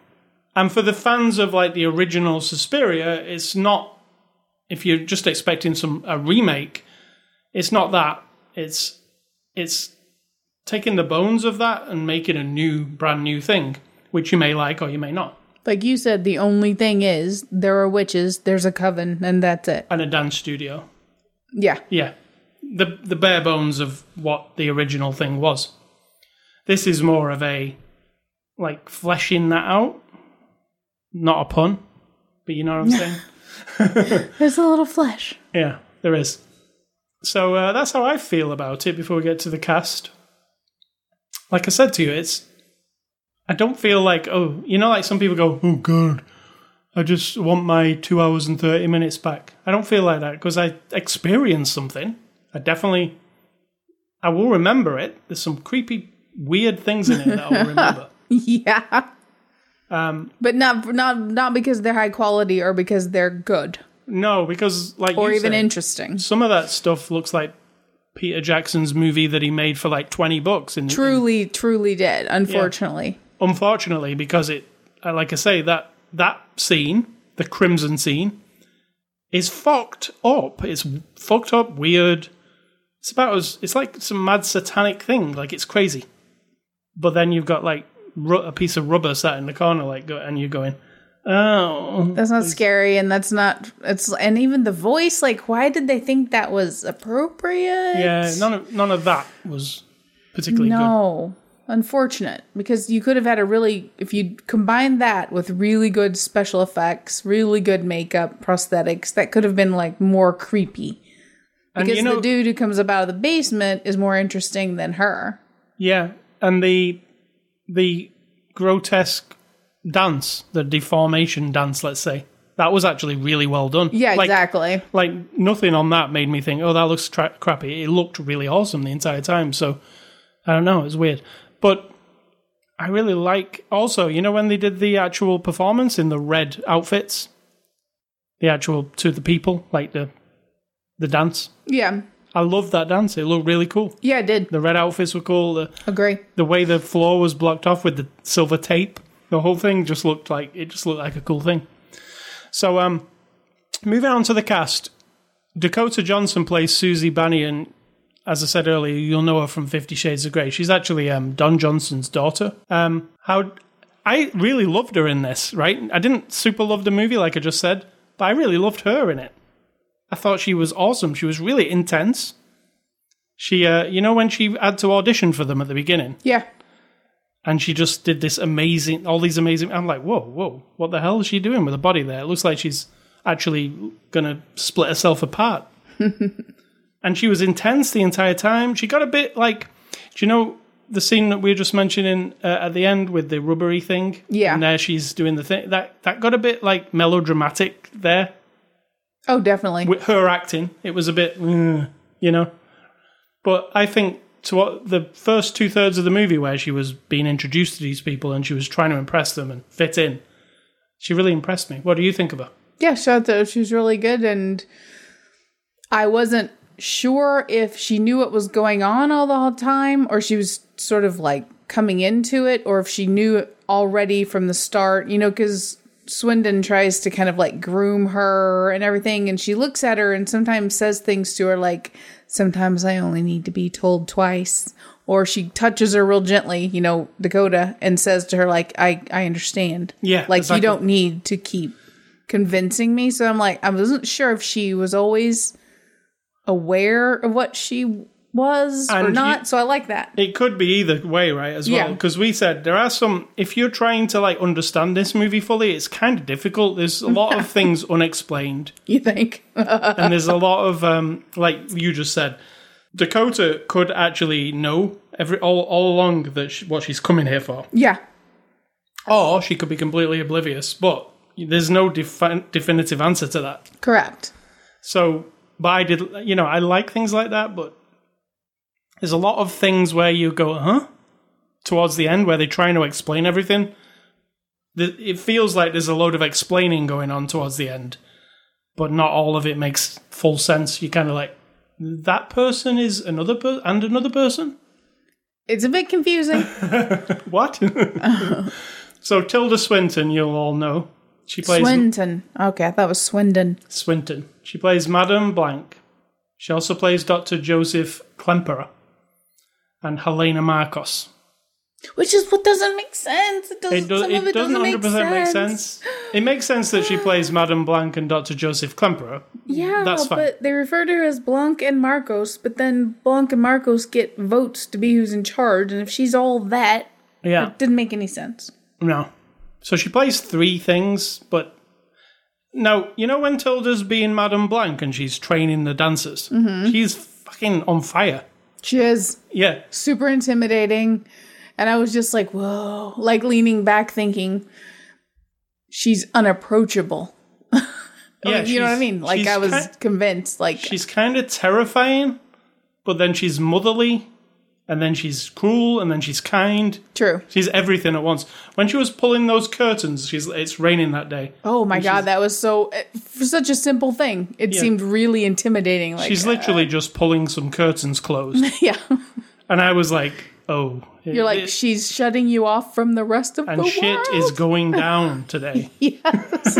S1: And for the fans of like the original Suspiria, it's not if you're just expecting some a remake, it's not that. It's it's taking the bones of that and making a new brand new thing, which you may like or you may not.
S2: Like you said, the only thing is there are witches, there's a coven, and that's it.
S1: And a dance studio.
S2: Yeah.
S1: Yeah. The the bare bones of what the original thing was. This is more of a like fleshing that out. Not a pun, but you know what I'm saying?
S2: There's a little flesh.
S1: Yeah, there is. So uh, that's how I feel about it before we get to the cast. Like I said to you, it's. I don't feel like, oh, you know, like some people go, oh, God, I just want my two hours and 30 minutes back. I don't feel like that because I experienced something. I definitely. I will remember it. There's some creepy, weird things in it that I'll remember.
S2: yeah.
S1: Um,
S2: But not not not because they're high quality or because they're good
S1: no, because, like
S2: or even
S1: said,
S2: interesting.
S1: some of that stuff looks like Peter Jackson's movie that he made for like 20 bucks. In,
S2: Truly, truly did. Unfortunately.
S1: unfortunately, because it, uh, like I say, that that scene, the crimson scene, is fucked up. It's fucked up, weird. It's about as it's like some mad satanic thing. Like it's crazy. But then you've got like ru- a piece of rubber sat in the corner, like, go- and you're going, oh,
S2: That's not scary, and that's not. It's and even the voice. Like, why did they think that was appropriate?
S1: yeah. None of none of that was particularly good.
S2: No, unfortunate because you could have had a really if you combined that with really good special effects, really good makeup, prosthetics, that could have been like more creepy.
S1: And
S2: Because
S1: you know,
S2: the dude who comes up out of the basement is more interesting than her.
S1: Yeah, and the the grotesque dance, the deformation dance, let's say, that was actually really well done.
S2: Yeah,
S1: like,
S2: exactly.
S1: Like nothing on that made me think, oh, that looks tra- crappy. It looked really awesome the entire time. So I don't know, it's weird, but I really like. Also, you know when they did the actual performance in the red outfits, the actual to the people, like the the dance.
S2: Yeah,
S1: I loved that dance. It looked really cool.
S2: yeah, it did
S1: The red outfits were cool. The
S2: agree.
S1: the way the floor was blocked off with the silver tape, the whole thing just looked like it just looked like a cool thing. So, um, moving on to the cast, Dakota Johnson plays Susie Bannion. As I said earlier, you'll know her from Fifty Shades of Grey. She's actually um, Don Johnson's daughter. Um, how I really loved her in this. Right, I didn't super love the movie like I just said, but I really loved her in it. I thought she was awesome. She was really intense. She, uh, you know, when she had to audition for them at the beginning,
S2: Yeah,
S1: and she just did this amazing, all these amazing. I'm like, whoa, whoa, what the hell is she doing with her body there? It looks like she's actually gonna split herself apart. and she was intense the entire time. She got a bit like, do you know the scene that we were just mentioning uh, at the end with the rubbery thing?
S2: Yeah.
S1: and there she's doing the thing that that got a bit like melodramatic there
S2: oh, definitely.
S1: with her acting. It was a bit, mm, you know. But I think to what the first two thirds of the movie, where she was being introduced to these people and she was trying to impress them and fit in, she really impressed me. What do you think of her?
S2: Yeah, she thought she was really good, and I wasn't sure if she knew what was going on all the whole time, or she was sort of like coming into it, or if she knew already from the start. You know, because Swinton tries to kind of like groom her and everything, and she looks at her and sometimes says things to her like, "Sometimes I only need to be told twice." Or she touches her real gently, you know, Dakota, and says to her like, "I I understand."
S1: Yeah,
S2: like
S1: exactly.
S2: you don't need to keep convincing me. So I'm like, I wasn't sure if she was always aware of what she was or
S1: And
S2: not.
S1: you-
S2: so I like that.
S1: It could be either way, right? As well, because we said there are some. If you're trying to like understand this movie fully, it's kind of difficult. There's a lot of things unexplained.
S2: You think?
S1: and there's a lot of um, like you just said Dakota could actually know every all, all along that she, what she's coming here for,
S2: Yeah.
S1: or she could be completely oblivious. But there's no defi- definitive answer to that.
S2: Correct.
S1: So, but I did, you know, I like things like that, but there's a lot of things where you go, huh? Towards the end, where they're trying to explain everything. It feels like there's a load of explaining going on towards the end, but not all of it makes full sense. You kind of like, that person is another person and another person?
S2: It's a bit confusing.
S1: What? so, Tilda Swinton, you'll all know. She plays
S2: Swinton. Okay, I thought it was Swindon.
S1: Swinton. She plays Madame Blanc. She also plays Dr. Joseph Klemperer and Helena Markos.
S2: Which is what doesn't make sense. It, does,
S1: It, do,
S2: some
S1: it
S2: of it
S1: doesn't
S2: doesn't
S1: 100%
S2: make
S1: make sense. It makes sense that she plays Madame Blanc and Dr. Joseph Klemperer.
S2: Yeah,
S1: That's fine.
S2: but they refer to her as Blanc and Markos, but then Blanc and Markos get votes to be who's in charge, and if she's all that,
S1: Yeah,
S2: it didn't make any sense.
S1: no. So she plays three things, but. Now, you know when Tilda's being Madame Blanc and she's training the dancers?
S2: Mm-hmm.
S1: She's fucking on fire.
S2: She is
S1: Yeah.
S2: super intimidating, and I was just like, whoa, like leaning back thinking, she's unapproachable.
S1: Yeah,
S2: you know what I mean? Like I was
S1: ki-
S2: convinced, like
S1: she's kind of terrifying, but then she's motherly, and then she's cruel, and then she's kind.
S2: true.
S1: She's everything at once. When she was pulling those curtains, she's it's raining that day.
S2: Oh my god, that was so eh, for such a simple thing. It
S1: Yeah.
S2: seemed really intimidating. Like
S1: She's
S2: uh,
S1: literally just pulling some curtains closed,
S2: yeah.
S1: and I was like, "Oh,
S2: You're like
S1: it-
S2: she's shutting you off from the rest of the world.
S1: and
S2: the
S1: shit
S2: world.
S1: is going down today."
S2: yes,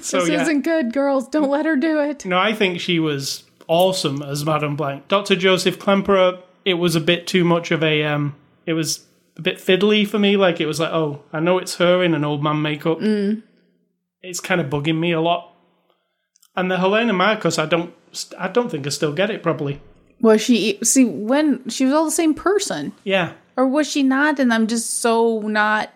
S1: So
S2: this
S1: yeah,
S2: isn't good, girls. Don't let her do it.
S1: no, I think she was awesome as Madame Blanc. Dr. Joseph Klemperer, it was a bit too much of a um, it was a bit fiddly for me. Like it was like, oh, I know it's her in an old man makeup. It's kind of bugging me a lot. And the Helena Markos, I don't, I don't think I still get it properly.
S2: Was she see when she was all the same person,
S1: Yeah,
S2: or was she not? And I'm just so not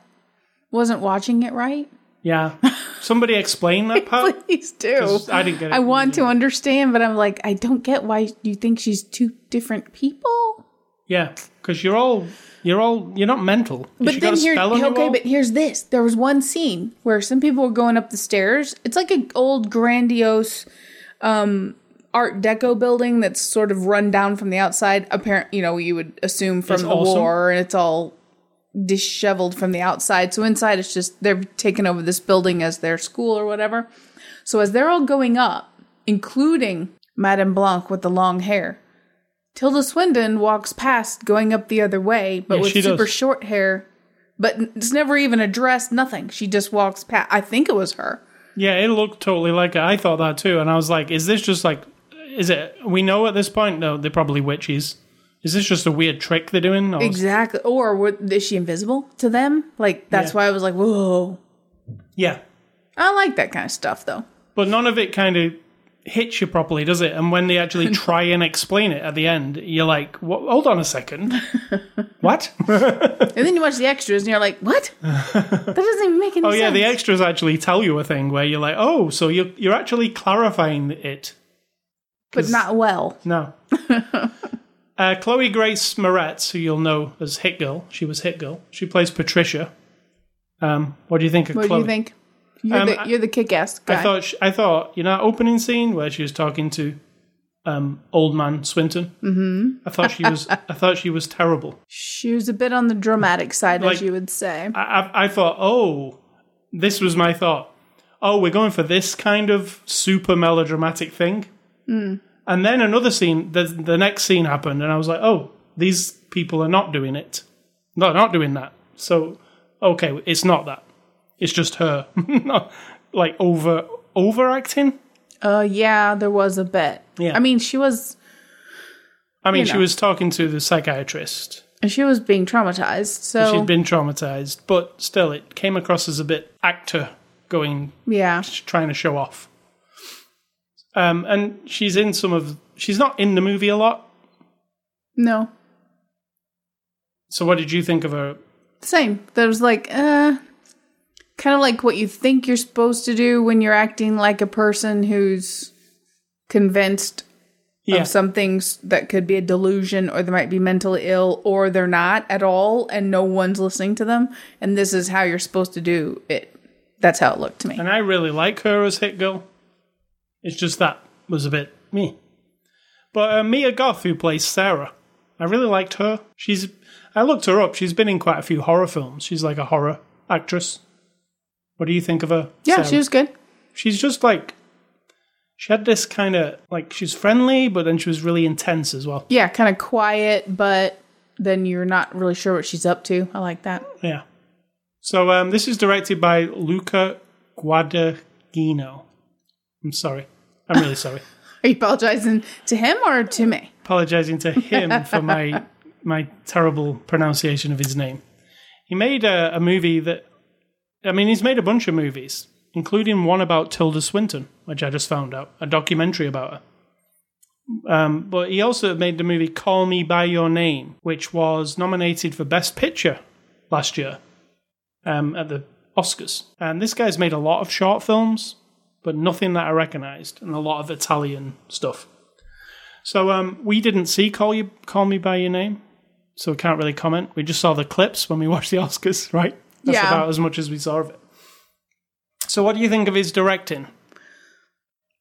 S2: wasn't watching it right.
S1: yeah. Somebody explain that part.
S2: Please do.
S1: I didn't get it.
S2: I want to understand, but I'm like, I don't get why you think she's two different people.
S1: Yeah, because you're all, you're all, you're not mental.
S2: But then here,
S1: spell on your
S2: okay, but here's this. There was one scene where some people were going up the stairs. It's like an old, grandiose um, Art Deco building that's sort of run down from the outside. Apparent, you know, you would assume from
S1: It's
S2: the
S1: awesome.
S2: war, and it's all disheveled from the outside. So inside, it's just they're taking over this building as their school or whatever. So as they're all going up, including Madame Blanc with the long hair, Tilda Swindon walks past going up the other way, but
S1: Yeah,
S2: with
S1: she does.
S2: super short hair. But it's never even addressed, nothing. She just walks past. I think it was her.
S1: Yeah, it looked totally like it. I thought that too, and I was like, "Is this just like? Is it? We know at this point, no, they're probably witches. Is this just a weird trick they're doing? Or
S2: Exactly. Or were, is she invisible to them? Like, that's
S1: Yeah.
S2: why I was like, whoa.
S1: yeah,
S2: I like that kind of stuff, though.
S1: but none of it kind of hits you properly, does it? And when they actually try and explain it at the end, you're like, "Hold on a second, what?"
S2: And then you watch the extras and you're like, what? that doesn't even make any
S1: oh
S2: sense.
S1: yeah, the extras actually tell you a thing where you're like, "Oh, so you're you're actually clarifying it."
S2: but not well.
S1: No. Uh, Chloe Grace Moretz, who you'll know as Hit Girl, she was Hit Girl. She plays Patricia. Um, what do you think of
S2: What
S1: Chloe?
S2: do you think? You're
S1: Um,
S2: the you're the kick-ass guy.
S1: I thought, she, I thought, you know, that opening scene where she was talking to um, old man Swinton. Mm-hmm. I thought she was, I thought she was terrible.
S2: she was a bit on the dramatic side,
S1: Like-
S2: as you would say.
S1: I, I, I thought, oh, this was my thought. Oh, we're going for this kind of super melodramatic thing. And then another scene, the, the next scene happened, and I was like, oh, these people are not doing it. No, not doing that. So, okay, it's not that. It's just her. Not, like over overacting.
S2: Uh, yeah, there was a bit.
S1: Yeah.
S2: I mean, she was
S1: I mean, she
S2: know.
S1: was talking to the psychiatrist.
S2: And she was being traumatized. So
S1: She'd been traumatized, but still, it came across as a bit actor going
S2: yeah,
S1: trying to show off. Um, and she's in some of. She's not in the movie a lot.
S2: no,
S1: So, what did you think of her?
S2: same. That was like, uh, kind of like what you think you're supposed to do when you're acting like a person who's convinced
S1: Yeah.
S2: of some things that could be a delusion or they might be mentally ill or they're not at all and no one's listening to them and this is how you're supposed to do it that's how it looked to me
S1: And I really like her as Hit Girl. It's just that was a bit me. But uh, Mia Goth, who plays Sarah, I really liked her. She's I looked her up. She's been in quite a few horror films. She's like a horror actress. What do you think of her?
S2: yeah
S1: Sarah?
S2: she was good
S1: She's just like she had this kind of like she's friendly, but then she was really intense as well.
S2: yeah kind of quiet but then you're not really sure what she's up to i like that
S1: Yeah. So um, this is directed by Luca Guadagnino. I'm sorry. I'm really sorry.
S2: are you apologizing to him or to me
S1: apologizing to him for my my terrible pronunciation of his name. He made a, a movie that, I mean, he's made a bunch of movies, including one about Tilda Swinton, which I just found out, a documentary about her. Um, but he also made the movie Call Me by Your Name, which was nominated for Best Picture last year um, at the Oscars. And this guy's made a lot of short films, but nothing that I recognized, and a lot of Italian stuff. So um, we didn't see Call You Call Me by Your Name, so we can't really comment. We just saw the clips when we watched the Oscars, right? That's
S2: Yeah.
S1: about as much as we saw of it. So what do you think of his directing?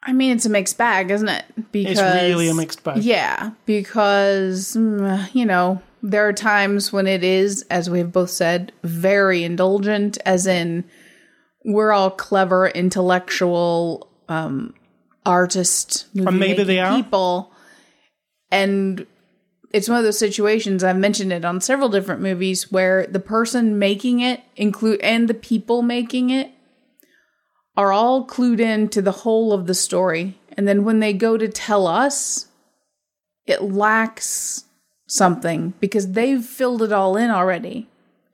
S2: I mean, it's a mixed bag, isn't it? Because
S1: It's really a mixed bag.
S2: Yeah, because mm, you know there are times when it is, as we have both said, very indulgent. As in, we're all clever, intellectual, um, artist,
S1: maybe they are.
S2: people, and it's one of those situations I've mentioned it on several different movies where the person making it include and the people making it are all clued in to the whole of the story. And then when they go to tell us, it lacks something because they've filled it all in already.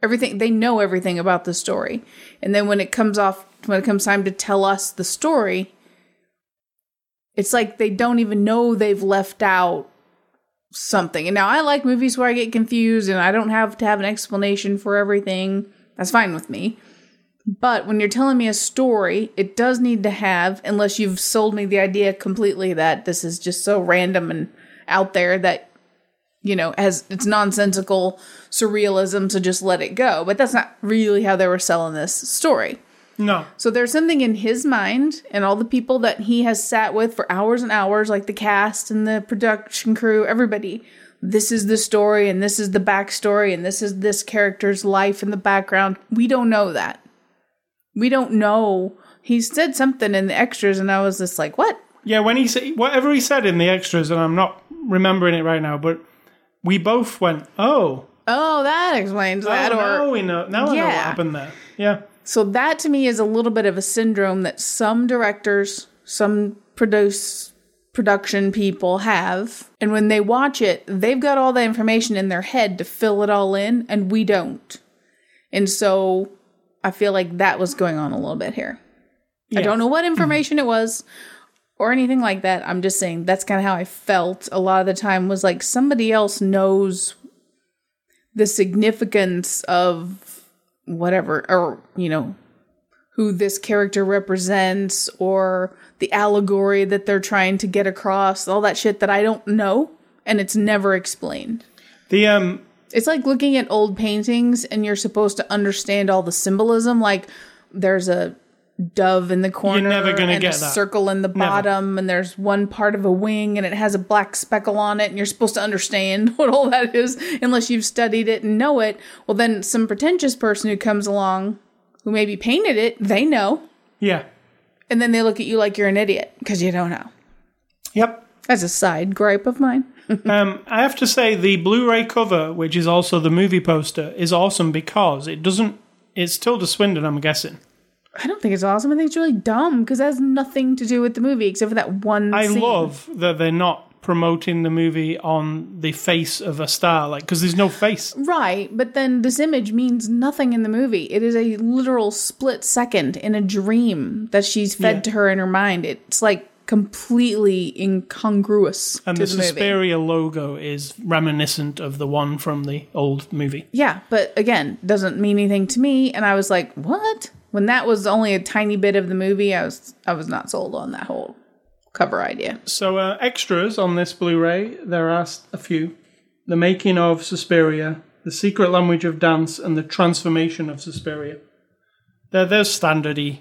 S2: Everything they know everything about the story. And then when it comes off when it comes time to tell us the story, it's like they don't even know they've left out something. And now I like movies where I get confused and I don't have to have an explanation for everything. That's fine with me. But when you're telling me a story, it does need to have, unless you've sold me the idea completely that this is just so random and out there that, you know, as it's nonsensical surrealism, so just let it go. But that's not really how they were selling this story.
S1: No.
S2: So there's something in his mind and all the people that he has sat with for hours and hours, like the cast and the production crew, everybody. This is the story and this is the backstory and this is this character's life in the background. We don't know that. We don't know. He said something in the extras and I was just like, what?
S1: Yeah, when he said whatever he said in the extras, and I'm not remembering it right now, but we both went, "Oh,
S2: Oh, that explains that.
S1: oh
S2: or
S1: now we know. Now I know what happened there." Yeah,
S2: So that to me is a little bit of a syndrome that some directors, some produce production people have. And when they watch it, they've got all the information in their head to fill it all in and we don't. And so I feel like that was going on a little bit here. I don't know what mm-hmm. information it was or anything like that. I'm just saying that's kind of how I felt a lot of the time was like somebody else knows the significance of whatever or you know who this character represents or the allegory that they're trying to get across all that shit that I don't know and it's never explained.
S1: the um,
S2: It's like looking at old paintings and you're supposed to understand all the symbolism. Like there's a dove in the corner You're
S1: never gonna
S2: and
S1: get
S2: a
S1: that.
S2: circle in the bottom, and there's one part of a wing and it has a black speckle on it, and you're supposed to understand what all that is unless you've studied it and know it. Well, then some pretentious person who comes along who maybe painted it, they know,
S1: yeah,
S2: and then they look at you like you're an idiot because you don't know.
S1: yep.
S2: That's a side gripe of mine.
S1: Um, I have to say the Blu-ray cover, which is also the movie poster, is awesome because it doesn't. It's Tilda Swinton, I'm guessing.
S2: I don't think it's awesome. I think it's really dumb because it has nothing to do with the movie except for that one.
S1: I
S2: scene.
S1: love that they're not promoting the movie on the face of a star, like because there's no face.
S2: Right, but then this image means nothing in the movie. It is a literal split second in a dream that she's fed
S1: Yeah.
S2: to her in her mind. It's like completely incongruous
S1: And
S2: to
S1: the
S2: the, movie.
S1: Logo is reminiscent of the one from the old movie.
S2: Yeah, but again, doesn't mean anything to me. And I was like, what? When that was only a tiny bit of the movie, I was I was not sold on that whole cover idea.
S1: So, uh, extras on this Blu ray, there are a few. The making of Suspiria, the secret language of dance, and the transformation of Suspiria. They're, they're standardy.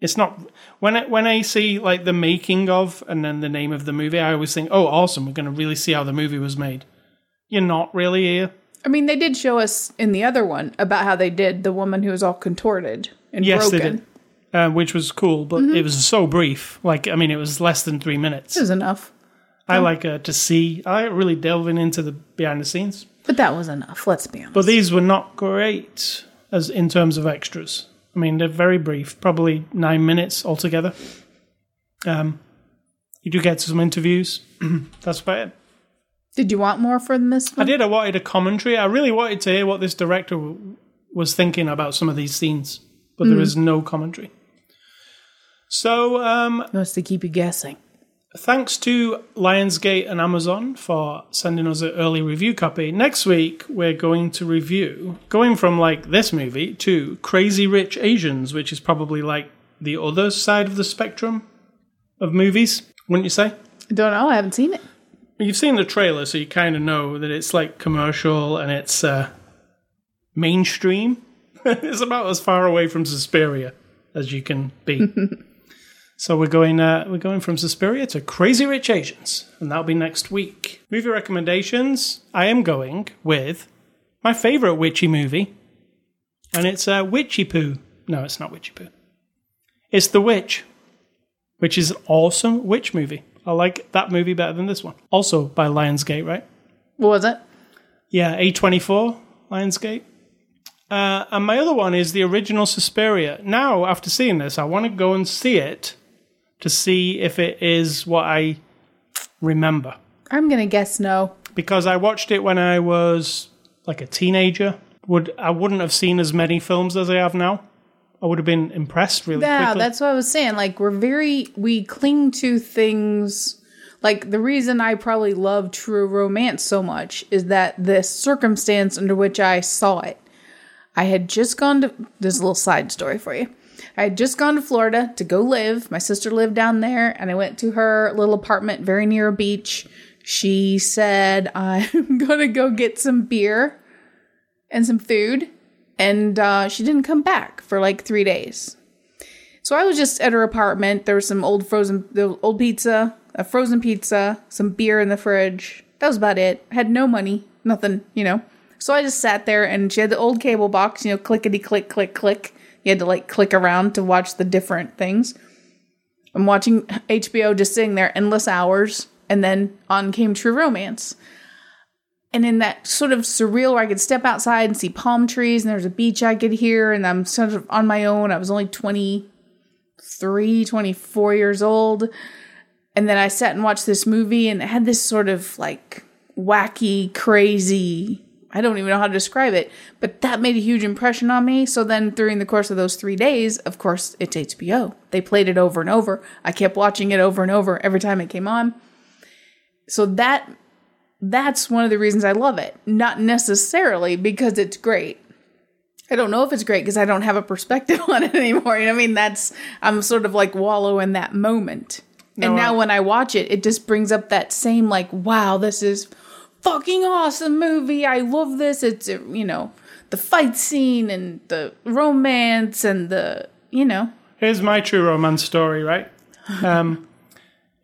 S1: It's not when I, when I see like the making of and then the name of the movie, I always think, "Oh, awesome! We're going to really see how the movie was made." You're not really here.
S2: I mean, they did show us in the other one about how they did the woman who was all contorted and
S1: Yes,
S2: broken.
S1: they did, uh, which was cool, but it was so brief. Like, I mean, it was less than three minutes.
S2: It was enough.
S1: I like uh, to see. I like really delving into the behind the scenes.
S2: But that was enough, let's be honest.
S1: But these were not great as in terms of extras. I mean, they're very brief, probably nine minutes altogether. Um, you do get some interviews. That's about it.
S2: did you want more from this
S1: I did. I wanted a commentary. I really wanted to hear what this director w- was thinking about some of these scenes, but there is no commentary. So, um,
S2: to keep you guessing.
S1: thanks to Lionsgate and Amazon for sending us an early review copy. Next week, we're going to review, going from like this movie to Crazy Rich Asians, which is probably like the other side of the spectrum of movies, wouldn't you say?
S2: I don't know. I haven't seen it.
S1: You've seen the trailer, so you kind of know that it's like commercial and it's uh, mainstream. it's about as far away from Suspiria as you can be. so we're going uh, we're going from Suspiria to Crazy Rich Asians, and that'll be next week. Movie recommendations. I am going with my favorite witchy movie, and it's uh, Witchy Poo. No, it's not Witchy Poo. It's The Witch, which is an awesome witch movie. I like that movie better than this one. Also by Lionsgate, right?
S2: What was it?
S1: Yeah, A24, Lionsgate. Uh, and my other one is the original Suspiria. Now, after seeing this, I want to go and see it to see if it is what I remember.
S2: I'm going to guess no.
S1: Because I watched it when I was like a teenager. Would I wouldn't have seen as many films as I have now. I would have been impressed really quickly.
S2: Yeah,
S1: quickly.
S2: that's what I was saying. Like, we're very, we cling to things. Like, the reason I probably love true romance so much is that the circumstance under which I saw it. I had just gone to, a little side story for you. I had just gone to Florida to go live. My sister lived down there, and I went to her little apartment very near a beach. She said, I'm gonna go get some beer and some food. And uh, she didn't come back for like three days. So I was just at her apartment. There was some old frozen, old pizza, a frozen pizza, some beer in the fridge. That was about it. I had no money, nothing, you know. So I just sat there, and she had the old cable box, you know, clickety click, click, click. You had to like click around to watch the different things. I'm watching HBO, just sitting there endless hours, and then on came True Romance and in that sort of surreal where I could step outside and see palm trees and there's a beach I could hear and I'm sort of on my own. I was only 23, 24 years old. And then I sat and watched this movie and it had this sort of like wacky, crazy, I don't even know how to describe it, but that made a huge impression on me. So then during the course of those three days, of course, it's HBO. They played it over and over. I kept watching it over and over every time it came on. So that that's one of the reasons I love it. Not necessarily because it's great. I don't know if it's great because I don't have a perspective on it anymore. You know what I mean? That's I'm sort of like wallow in that moment. and now
S1: I-
S2: when I watch it, it just brings up that same like, wow, this is fucking awesome movie. I love this. It's uh, you know, the fight scene and the romance and the, you know,
S1: Here's my true romance story, right? Um,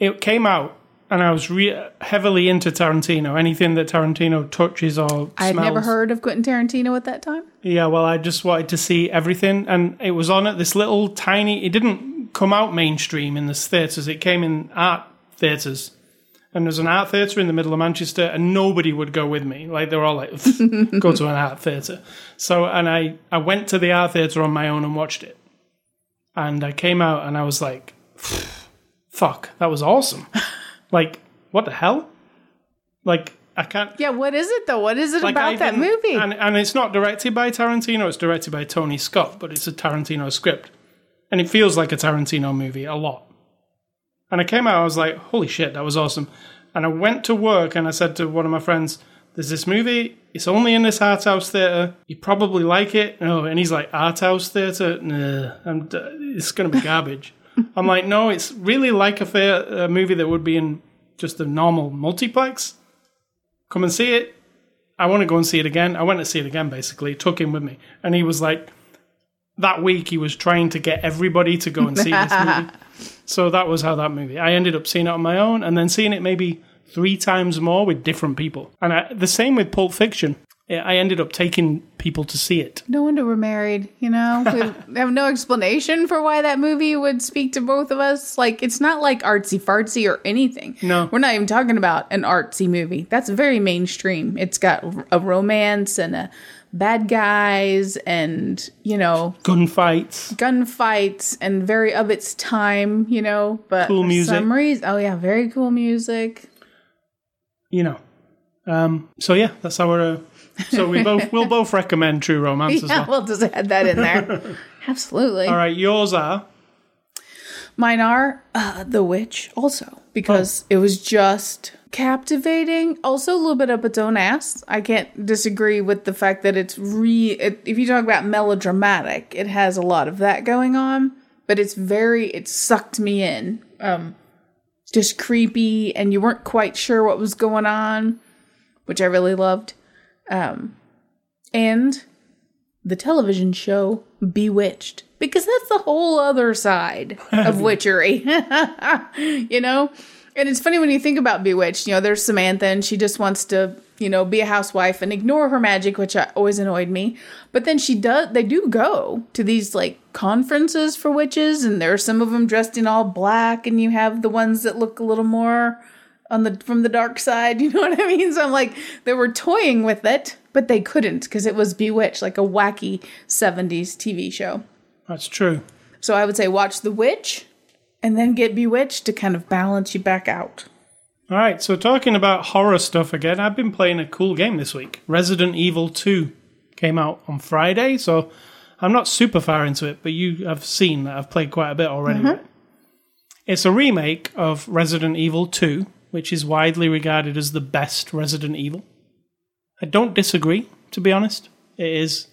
S1: it came out, and I was re- heavily into Tarantino. Anything that Tarantino touches or
S2: I had never heard of Quentin Tarantino at that time.
S1: Yeah, well, I just wanted to see everything, and it was on at this little tiny. It didn't come out mainstream in the theaters. It came in art theaters, and there's an art theater in the middle of Manchester, and nobody would go with me. Like they were all like, "Go to an art theater." So, and I I went to the art theater on my own and watched it, and I came out and I was like, "Fuck, that was awesome!" like, what the hell? Like, I can't.
S2: Yeah, what is it though? What is it
S1: Like,
S2: about that movie?
S1: And, and it's not directed by Tarantino, it's directed by Tony Scott, but it's a Tarantino script. And it feels like a Tarantino movie a lot. And I came out, I was like, holy shit, that was awesome. And I went to work and I said to one of my friends, there's this movie, it's only in this art house theatre. You probably like it. No, and he's like, art house theatre? Nah, I'm d- it's going to be garbage. I'm like, no, it's really like a fair a movie that would be in just a normal multiplex. Come and see it. I want to go and see it again. I went to see it again, basically. Took him with me, and he was like, that week he was trying to get everybody to go and see this movie. So that was how that movie. I ended up seeing it on my own, and then seeing it maybe three times more with different people. And I, the same with Pulp Fiction. I ended up taking people to see it.
S2: No wonder we're married, you know? We have no explanation for why that movie would speak to both of us. Like, it's not like artsy fartsy or anything.
S1: No.
S2: We're not even talking about an artsy movie. That's very mainstream. It's got a romance and a bad guys and, you know,
S1: Gunfights.
S2: gunfights and very of its time, you know? But
S1: Cool music.
S2: some reason, oh, yeah, very cool music.
S1: You know. Um, so yeah, that's our. Uh, so we both we'll both recommend True Romance as
S2: Yeah,
S1: well.
S2: we'll just add that in there. Absolutely.
S1: All right, yours are.
S2: Mine are uh, The Witch also because it was just captivating. Also, a little bit of up its own ass. I can't disagree with the fact that it's re. It, if you talk about melodramatic, it has a lot of that going on, but it's very. It sucked me in. Um, just creepy, and you weren't quite sure what was going on, which I really loved. Um, and the television show Bewitched because that's the whole other side of witchery. you know? And it's funny when you think about Bewitched, you know, there's Samantha and she just wants to, you know, be a housewife and ignore her magic, which always annoyed me. But then she does, they do go to these like conferences for witches, and there are some of them dressed in all black, and you have the ones that look a little more on the from the dark side. You know what I mean? So I'm like, they were toying with it, but they couldn't because it was Bewitched, like a wacky 70s TV show.
S1: That's true.
S2: So I would say watch The Witch and then get Bewitched to kind of balance you back out.
S1: All right, so talking about horror stuff again, I've been playing a cool game this week. Resident Evil 2 came out on Friday, so I'm not super far into it, but you have seen that I've played quite a bit already. Mm-hmm. right? It's a remake of Resident Evil 2, which is widely regarded as the best Resident Evil. I don't disagree, to be honest. It is.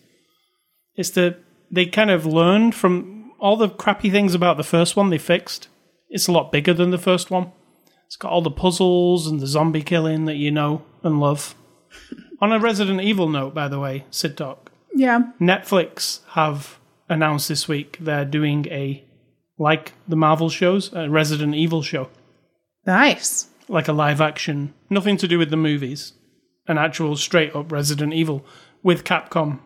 S1: It's the they kind of learned from all the crappy things about the first one they fixed. It's a lot bigger than the first one. It's got all the puzzles and the zombie killing that you know and love. On a Resident Evil note, by the way, Sid Talk,
S2: Yeah.
S1: Netflix have announced this week they're doing a, like the Marvel shows, a Resident Evil show.
S2: Nice.
S1: Like a live action, nothing to do with the movies, an actual straight up Resident Evil with Capcom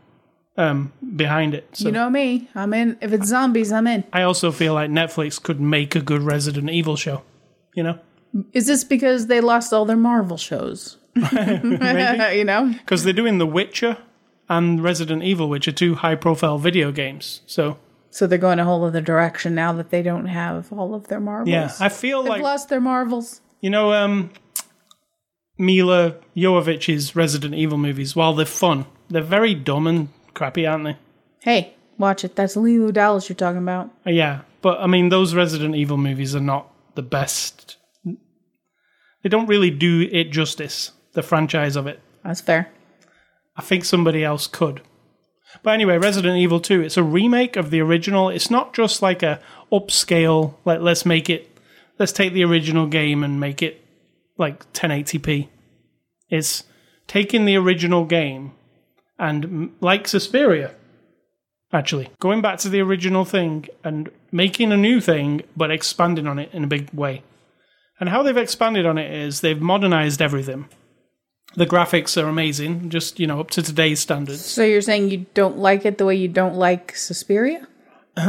S1: um, behind it. So
S2: You know me. I'm in. If it's zombies, I'm in.
S1: I also feel like Netflix could make a good Resident Evil show. You know?
S2: Is this because they lost all their Marvel shows? you know?
S1: because they're doing The Witcher and Resident Evil, which are two high-profile video games. So
S2: So they're going a whole other direction now that they don't have all of their Marvels.
S1: yeah, I feel
S2: They've
S1: like
S2: lost their Marvels.
S1: you know, um, Milla Jovovich's Resident Evil movies. While they're fun, they're very dumb and crappy, aren't they?
S2: Hey, watch it. That's Leeloo Dallas you're talking about.
S1: Uh, yeah, but I mean, those Resident Evil movies are not the best. They don't really do it justice. The franchise of it.
S2: That's fair.
S1: I think somebody else could. But anyway, Resident Evil 2, it's a remake of the original. It's not just like a upscale, like let's make it let's take the original game and make it like 1080p. It's taking the original game and like Suspiria actually, going back to the original thing and making a new thing but expanding on it in a big way. And how they've expanded on it is they've modernized everything. The graphics are amazing, just you know up to today's standards.
S2: So you're saying you don't like it the way you don't like Suspiria?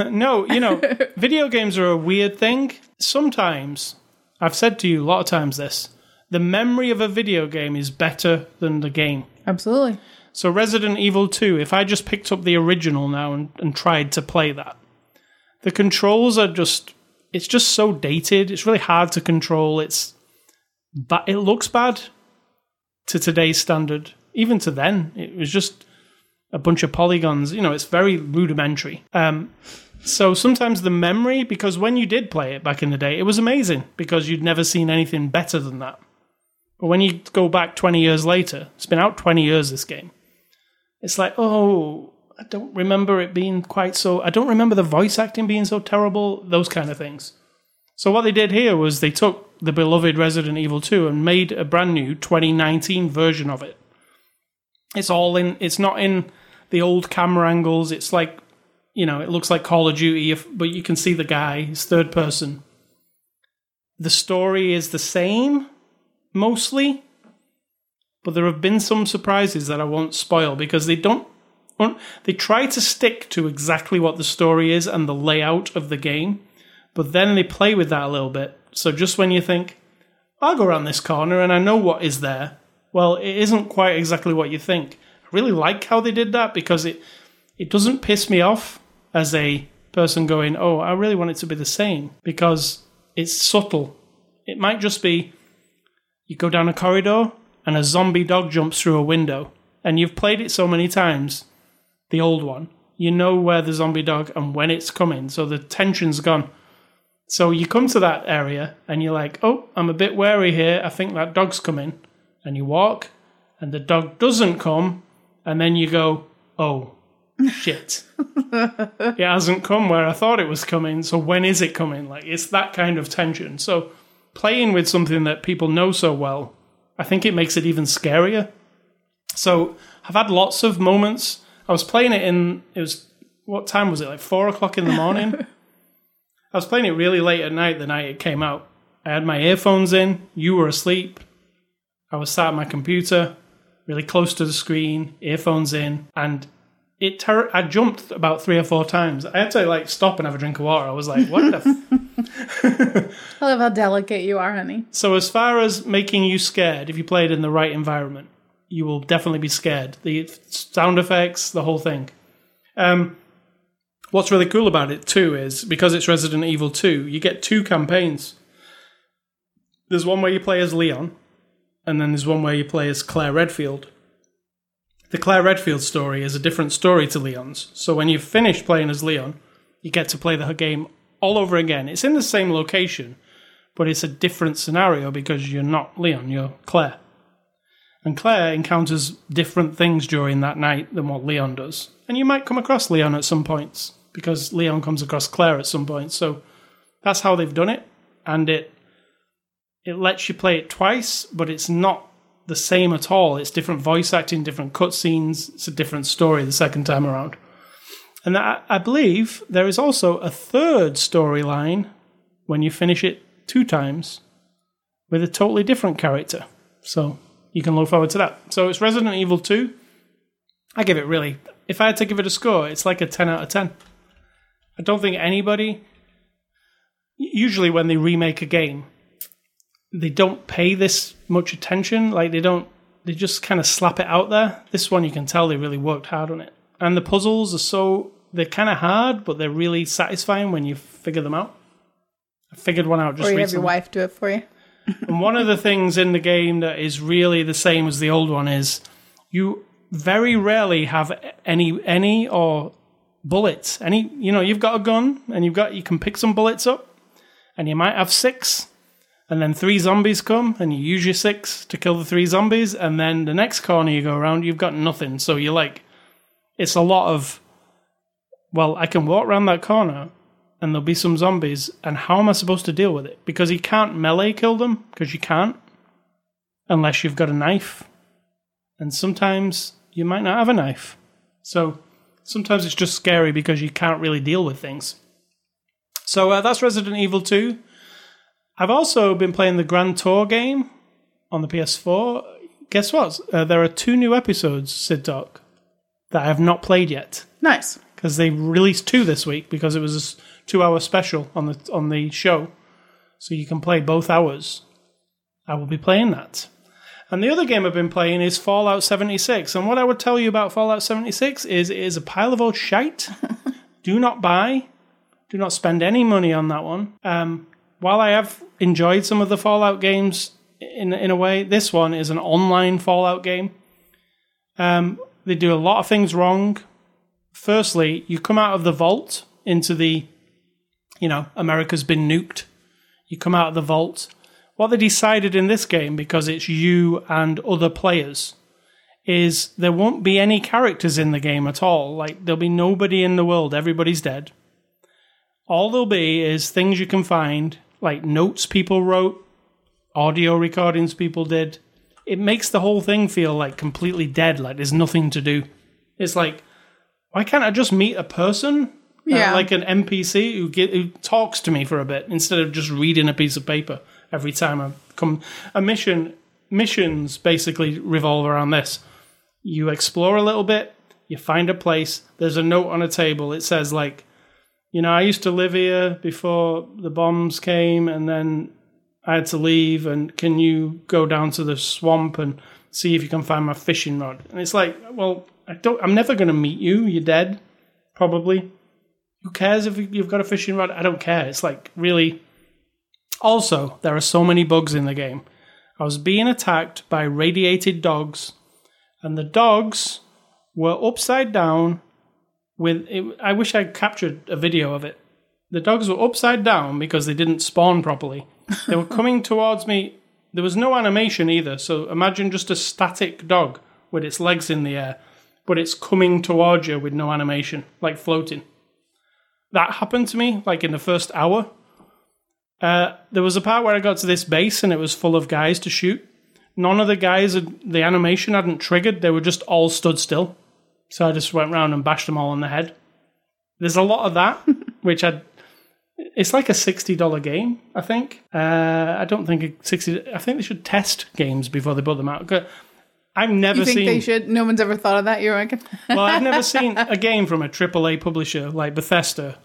S1: No, you know, video games are a weird thing. Sometimes, I've said to you a lot of times this, the memory of a video game is better than the game.
S2: Absolutely.
S1: So Resident Evil 2, if I just picked up the original now and, and tried to play that, the controls are just it's just so dated. It's really hard to control. It's but it looks bad to today's standard. Even to then, it was just a bunch of polygons. You know, it's very rudimentary. Um, so sometimes the memory, because when you did play it back in the day, it was amazing because you'd never seen anything better than that. But when you go back 20 years later, it's been out 20 years, this game. It's like, oh, I don't remember it being quite so. I don't remember the voice acting being so terrible. Those kind of things. So what they did here was they took the beloved Resident Evil 2 and made a brand new 2019 version of it. It's all in. It's not in the old camera angles. It's like, you know, it looks like Call of Duty, if, but you can see the guy. It's third person. The story is the same, mostly, but there have been some surprises that I won't spoil because they don't. They try to stick to exactly what the story is and the layout of the game, but then they play with that a little bit. So just when you think, I'll go around this corner and I know what is there, well, it isn't quite exactly what you think. I really like how they did that because it it doesn't piss me off as a person going, "Oh, I really want it to be the same," because it's subtle. It might just be you go down a corridor and a zombie dog jumps through a window, and you've played it so many times, the old one, you know where the zombie dog and when it's coming, so the tension's gone. So you come to that area and you're like, "Oh, I'm a bit wary here. I think that dog's coming." And you walk, and the dog doesn't come, and then you go, "Oh, shit." it hasn't come where I thought it was coming. So when is it coming? Like it's that kind of tension. So playing with something that people know so well, I think it makes it even scarier. So I've had lots of moments. I was playing it in it was what time was it? Like four o'clock in the morning. I was playing it really late at night the night it came out. I had my earphones in. You were asleep. I was sat at my computer, really close to the screen, earphones in, and it ter- I jumped about three or four times. I had to like stop and have a drink of water. I was like, "What the?"
S2: I love how delicate you are, honey.
S1: so as far as making you scared, if you play it in the right environment, you will definitely be scared. The sound effects, the whole thing. Um, what's really cool about it too is because it's Resident Evil Two, you get two campaigns. There's one where you play as Leon, and then there's one where you play as Claire Redfield the Claire Redfield story is a different story to Leon's. So when you finish playing as Leon, you get to play the game all over again. It's in the same location, but it's a different scenario because you're not Leon, you're Claire. And Claire encounters different things during that night than what Leon does. And you might come across Leon at some points because Leon comes across Claire at some point. So that's how they've done it. And it it lets you play it twice, but it's not the same at all. It's different voice acting, different cutscenes. It's a different story the second time around. And I, I believe there is also a third storyline when you finish it two times with a totally different character. So you can look forward to that. So it's Resident Evil 2. I give it really, if I had to give it a score, it's like a 10 out of 10. I don't think anybody, usually when they remake a game, they don't pay this much attention. Like they don't, they just kind of slap it out there. This one, you can tell they really worked hard on it. And the puzzles are so, they're kind of hard, but they're really satisfying when you figure them out. I figured one out just recently.
S2: or you
S1: recently.
S2: have your wife do it for you.
S1: And one of the things in the game that is really the same as the old one is you very rarely have any any or bullets. Any you know, you've got a gun and you've got you can pick some bullets up and you might have six and then three zombies come and you use your six to kill the three zombies and then the next corner you go around you've got nothing. So you're like it's a lot of well, I can walk around that corner and there'll be some zombies, and how am I supposed to deal with it? Because you can't melee kill them, because you can't, unless you've got a knife. And sometimes you might not have a knife. So sometimes it's just scary because you can't really deal with things. So uh, that's Resident Evil 2. I've also been playing the Grand Tour game on the PS4. Guess what? Uh, there are two new episodes, Sid Talk, that I have not played yet
S2: Nice.
S1: because they released two this week because it was a two-hour special on the on the show, so you can play both hours. I will be playing that. And the other game I've been playing is Fallout 76. And what I would tell you about Fallout 76 is it is a pile of old shite. do not buy, do not spend any money on that one. Um, while I have enjoyed some of the Fallout games in in a way, this one is an online Fallout game. Um, they do a lot of things wrong firstly, you come out of the vault into the, you know, America's been nuked. You come out of the vault. What they decided in this game, because it's you and other players, is there won't be any characters in the game at all. Like there'll be nobody in the world. Everybody's dead. All there'll be is things you can find, like notes people wrote, audio recordings people did. It makes the whole thing feel like completely dead, like there's nothing to do. It's like, why can't I just meet a person? Uh,
S2: Yeah.
S1: like an NPC who, get, who talks to me for a bit instead of just reading a piece of paper every time I come. A mission missions basically revolve around this. You explore a little bit, you find a place, there's a note on a table. It says, like, you know, I used to live here before the bombs came and then I had to leave. And can you go down to the swamp and see if you can find my fishing rod? And it's like, well, I don't, I'm never going to meet you. You're dead, probably. Who cares if you've got a fishing rod? I don't care. It's like really. Also, there are so many bugs in the game. I was being attacked by radiated dogs, and the dogs were upside down. With it, I wish I captured a video of it. The dogs were upside down because they didn't spawn properly. They were coming towards me. There was no animation either, so imagine just a static dog with its legs in the air, but it's coming towards you with no animation, like floating. That happened to me like in the first hour. Uh, there was a part where I got to this base and it was full of guys to shoot. None of the guys, had, the animation hadn't triggered. They were just all stood still. So I just went round and bashed them all on the head. There's a lot of that, which I. It's like a sixty dollar game, I think. Uh, I don't think a sixty. I think they should test games before they put them out. I've never
S2: You think
S1: seen.
S2: they should? No one's ever thought of that. You reckon?
S1: well, I've never seen a game from a AAA publisher like Bethesda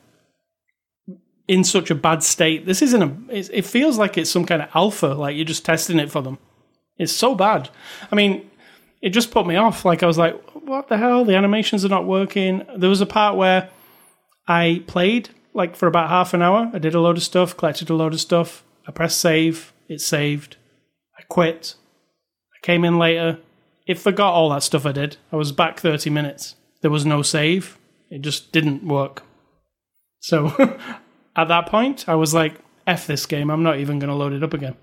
S1: in such a bad state. This isn't a. It, it feels like it's some kind of alpha. Like you're just testing it for them. It's so bad. I mean, it just put me off. Like I was like, what the hell? The animations are not working. There was a part where I played like for about half an hour. I did a load of stuff, collected a load of stuff. I pressed save. It saved. I quit. I came in later. It forgot all that stuff I did. I was back 30 minutes. There was no save. It just didn't work. So at that point, I was like, F this game. I'm not even going to load it up again.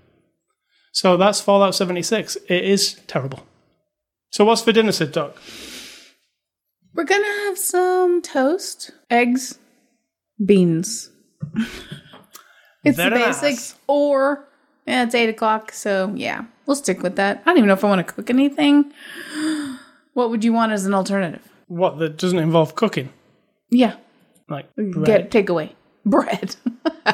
S1: So that's Fallout 76. It is terrible. So what's for dinner, Sid Doc?
S2: We're gonna have some toast, eggs, beans. it's
S1: Very
S2: the basics.
S1: nice.
S2: Or yeah, it's eight o'clock, so yeah, we'll stick with that. I don't even know if I want to cook anything. What would you want as an alternative?
S1: What, that doesn't involve cooking?
S2: Yeah,
S1: Like
S2: get
S1: bread?
S2: takeaway bread.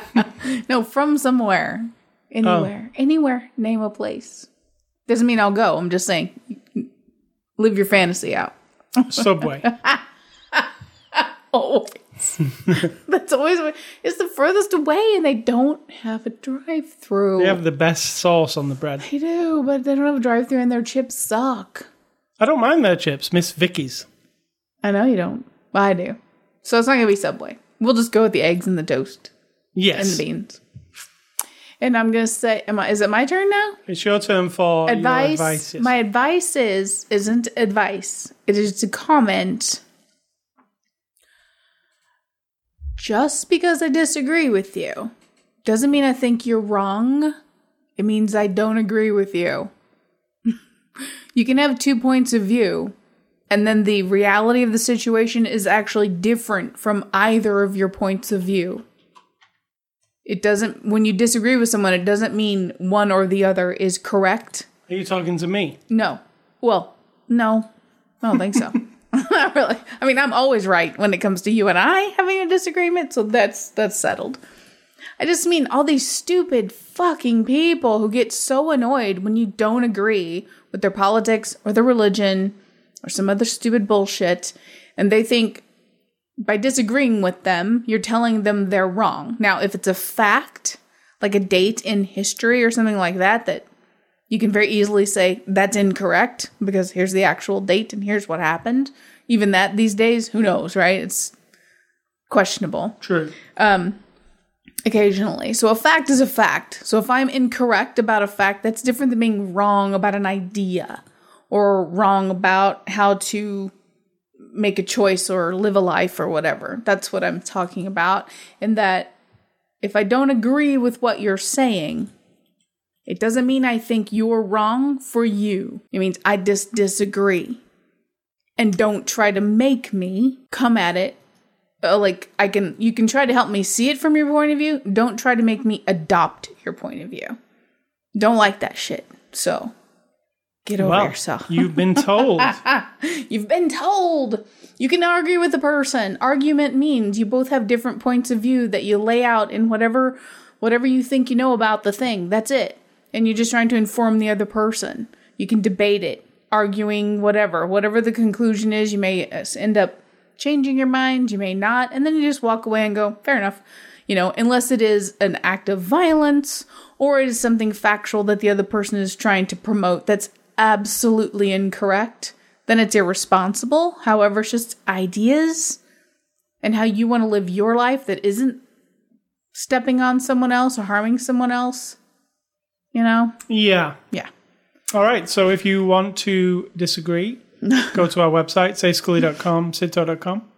S2: no, from somewhere, anywhere, oh. anywhere. Name a place. Doesn't mean I'll go. I'm just saying, live your fantasy out.
S1: Subway.
S2: Always. That's always it's the furthest away, and they don't have a drive-through.
S1: they have the best sauce on the bread.
S2: They do, but they don't have a drive-through, and their chips suck.
S1: I don't mind their chips, Miss Vickie's.
S2: I know you don't, but I do. So it's not gonna be Subway. We'll just go with the eggs and the toast
S1: Yes.
S2: and the beans. And I'm gonna say, am I? Is it my turn now?
S1: It's your turn for
S2: Advice.
S1: advice. yes.
S2: My advice is isn't advice. It is to comment. Just because I disagree with you doesn't mean I think you're wrong. It means I don't agree with you. you can have two points of view, and then the reality of the situation is actually different from either of your points of view. It doesn't, when you disagree with someone, it doesn't mean one or the other is correct.
S1: Are you talking to me?
S2: No. Well, no. I don't think so. Really. I mean, I'm always right when it comes to you and I having a disagreement, so that's that's settled. I just mean all these stupid fucking people who get so annoyed when you don't agree with their politics or their religion or some other stupid bullshit and they think by disagreeing with them, you're telling them they're wrong. Now, if it's a fact, like a date in history or something like that that you can very easily say that's incorrect because here's the actual date and here's what happened. Even that these days, who knows, right? It's questionable
S1: True.
S2: Um, occasionally. So a fact is a fact. So if I'm incorrect about a fact, that's different than being wrong about an idea or wrong about how to make a choice or live a life or whatever. That's what I'm talking about. And that if I don't agree with what you're saying, It doesn't mean I think you're wrong for you. It means I just disagree. And don't try to make me come at it. Uh, like I can, you can try to help me see it from your point of view. Don't try to make me adopt your point of view. Don't like that shit. So get over
S1: Well,
S2: yourself.
S1: you've been told.
S2: You've been told. You can argue with a person. Argument means you both have different points of view that you lay out in whatever whatever you think you know about the thing. That's it. And you're just trying to inform the other person. You can debate it, arguing whatever. Whatever the conclusion is, you may uh, end up changing your mind, you may not, and then you just walk away and go, "Fair enough." You know, unless it is an act of violence or it is something factual that the other person is trying to promote that's absolutely incorrect, then it's irresponsible. However, it's just ideas and how you want to live your life that isn't stepping on someone else or harming someone else. You know?
S1: yeah.
S2: Yeah.
S1: All right. So if you want to disagree, go to our website, ascully.com, sidto.com.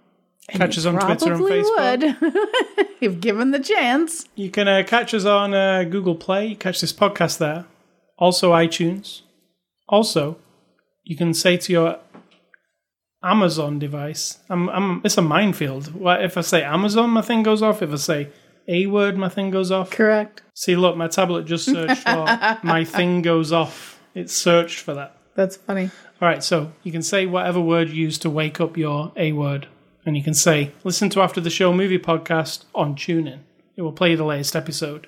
S1: Catch us on Twitter and Facebook.
S2: would if given the chance.
S1: You can uh, catch us on uh, Google Play. Catch this podcast there. Also iTunes. Also, you can say to your Amazon device, I'm, I'm, it's a minefield. What if I say Amazon, my thing goes off. If I say a word, my thing goes off.
S2: Correct.
S1: See, look, my tablet just searched for my thing goes off. It searched for that.
S2: That's funny.
S1: All right, so you can say whatever word you use to wake up your A word. And you can say, listen to After the Show movie podcast on TuneIn. It will play the latest episode.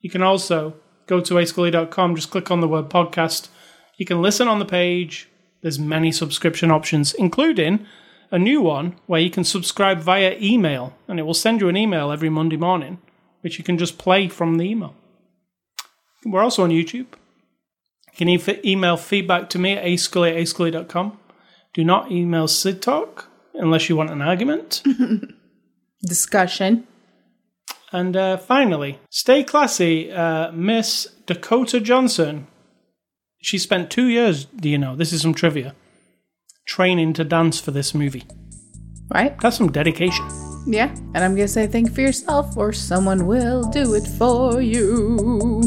S1: You can also go to ascully.com, just click on the word podcast. You can listen on the page. There's many subscription options, including a new one where you can subscribe via email, and it will send you an email every Monday morning, which you can just play from the email. We're also on YouTube. You can e- email feedback to me at ascully at ascully.com. Do not email Sid Talk unless you want an argument.
S2: Discussion.
S1: and uh, finally, stay classy, uh, Miss Dakota Johnson. She spent two years, do you know? This is some trivia. Training to dance for this movie.
S2: Right?
S1: That's some dedication.
S2: Yeah. And I'm going to say think for yourself or someone will do it for you.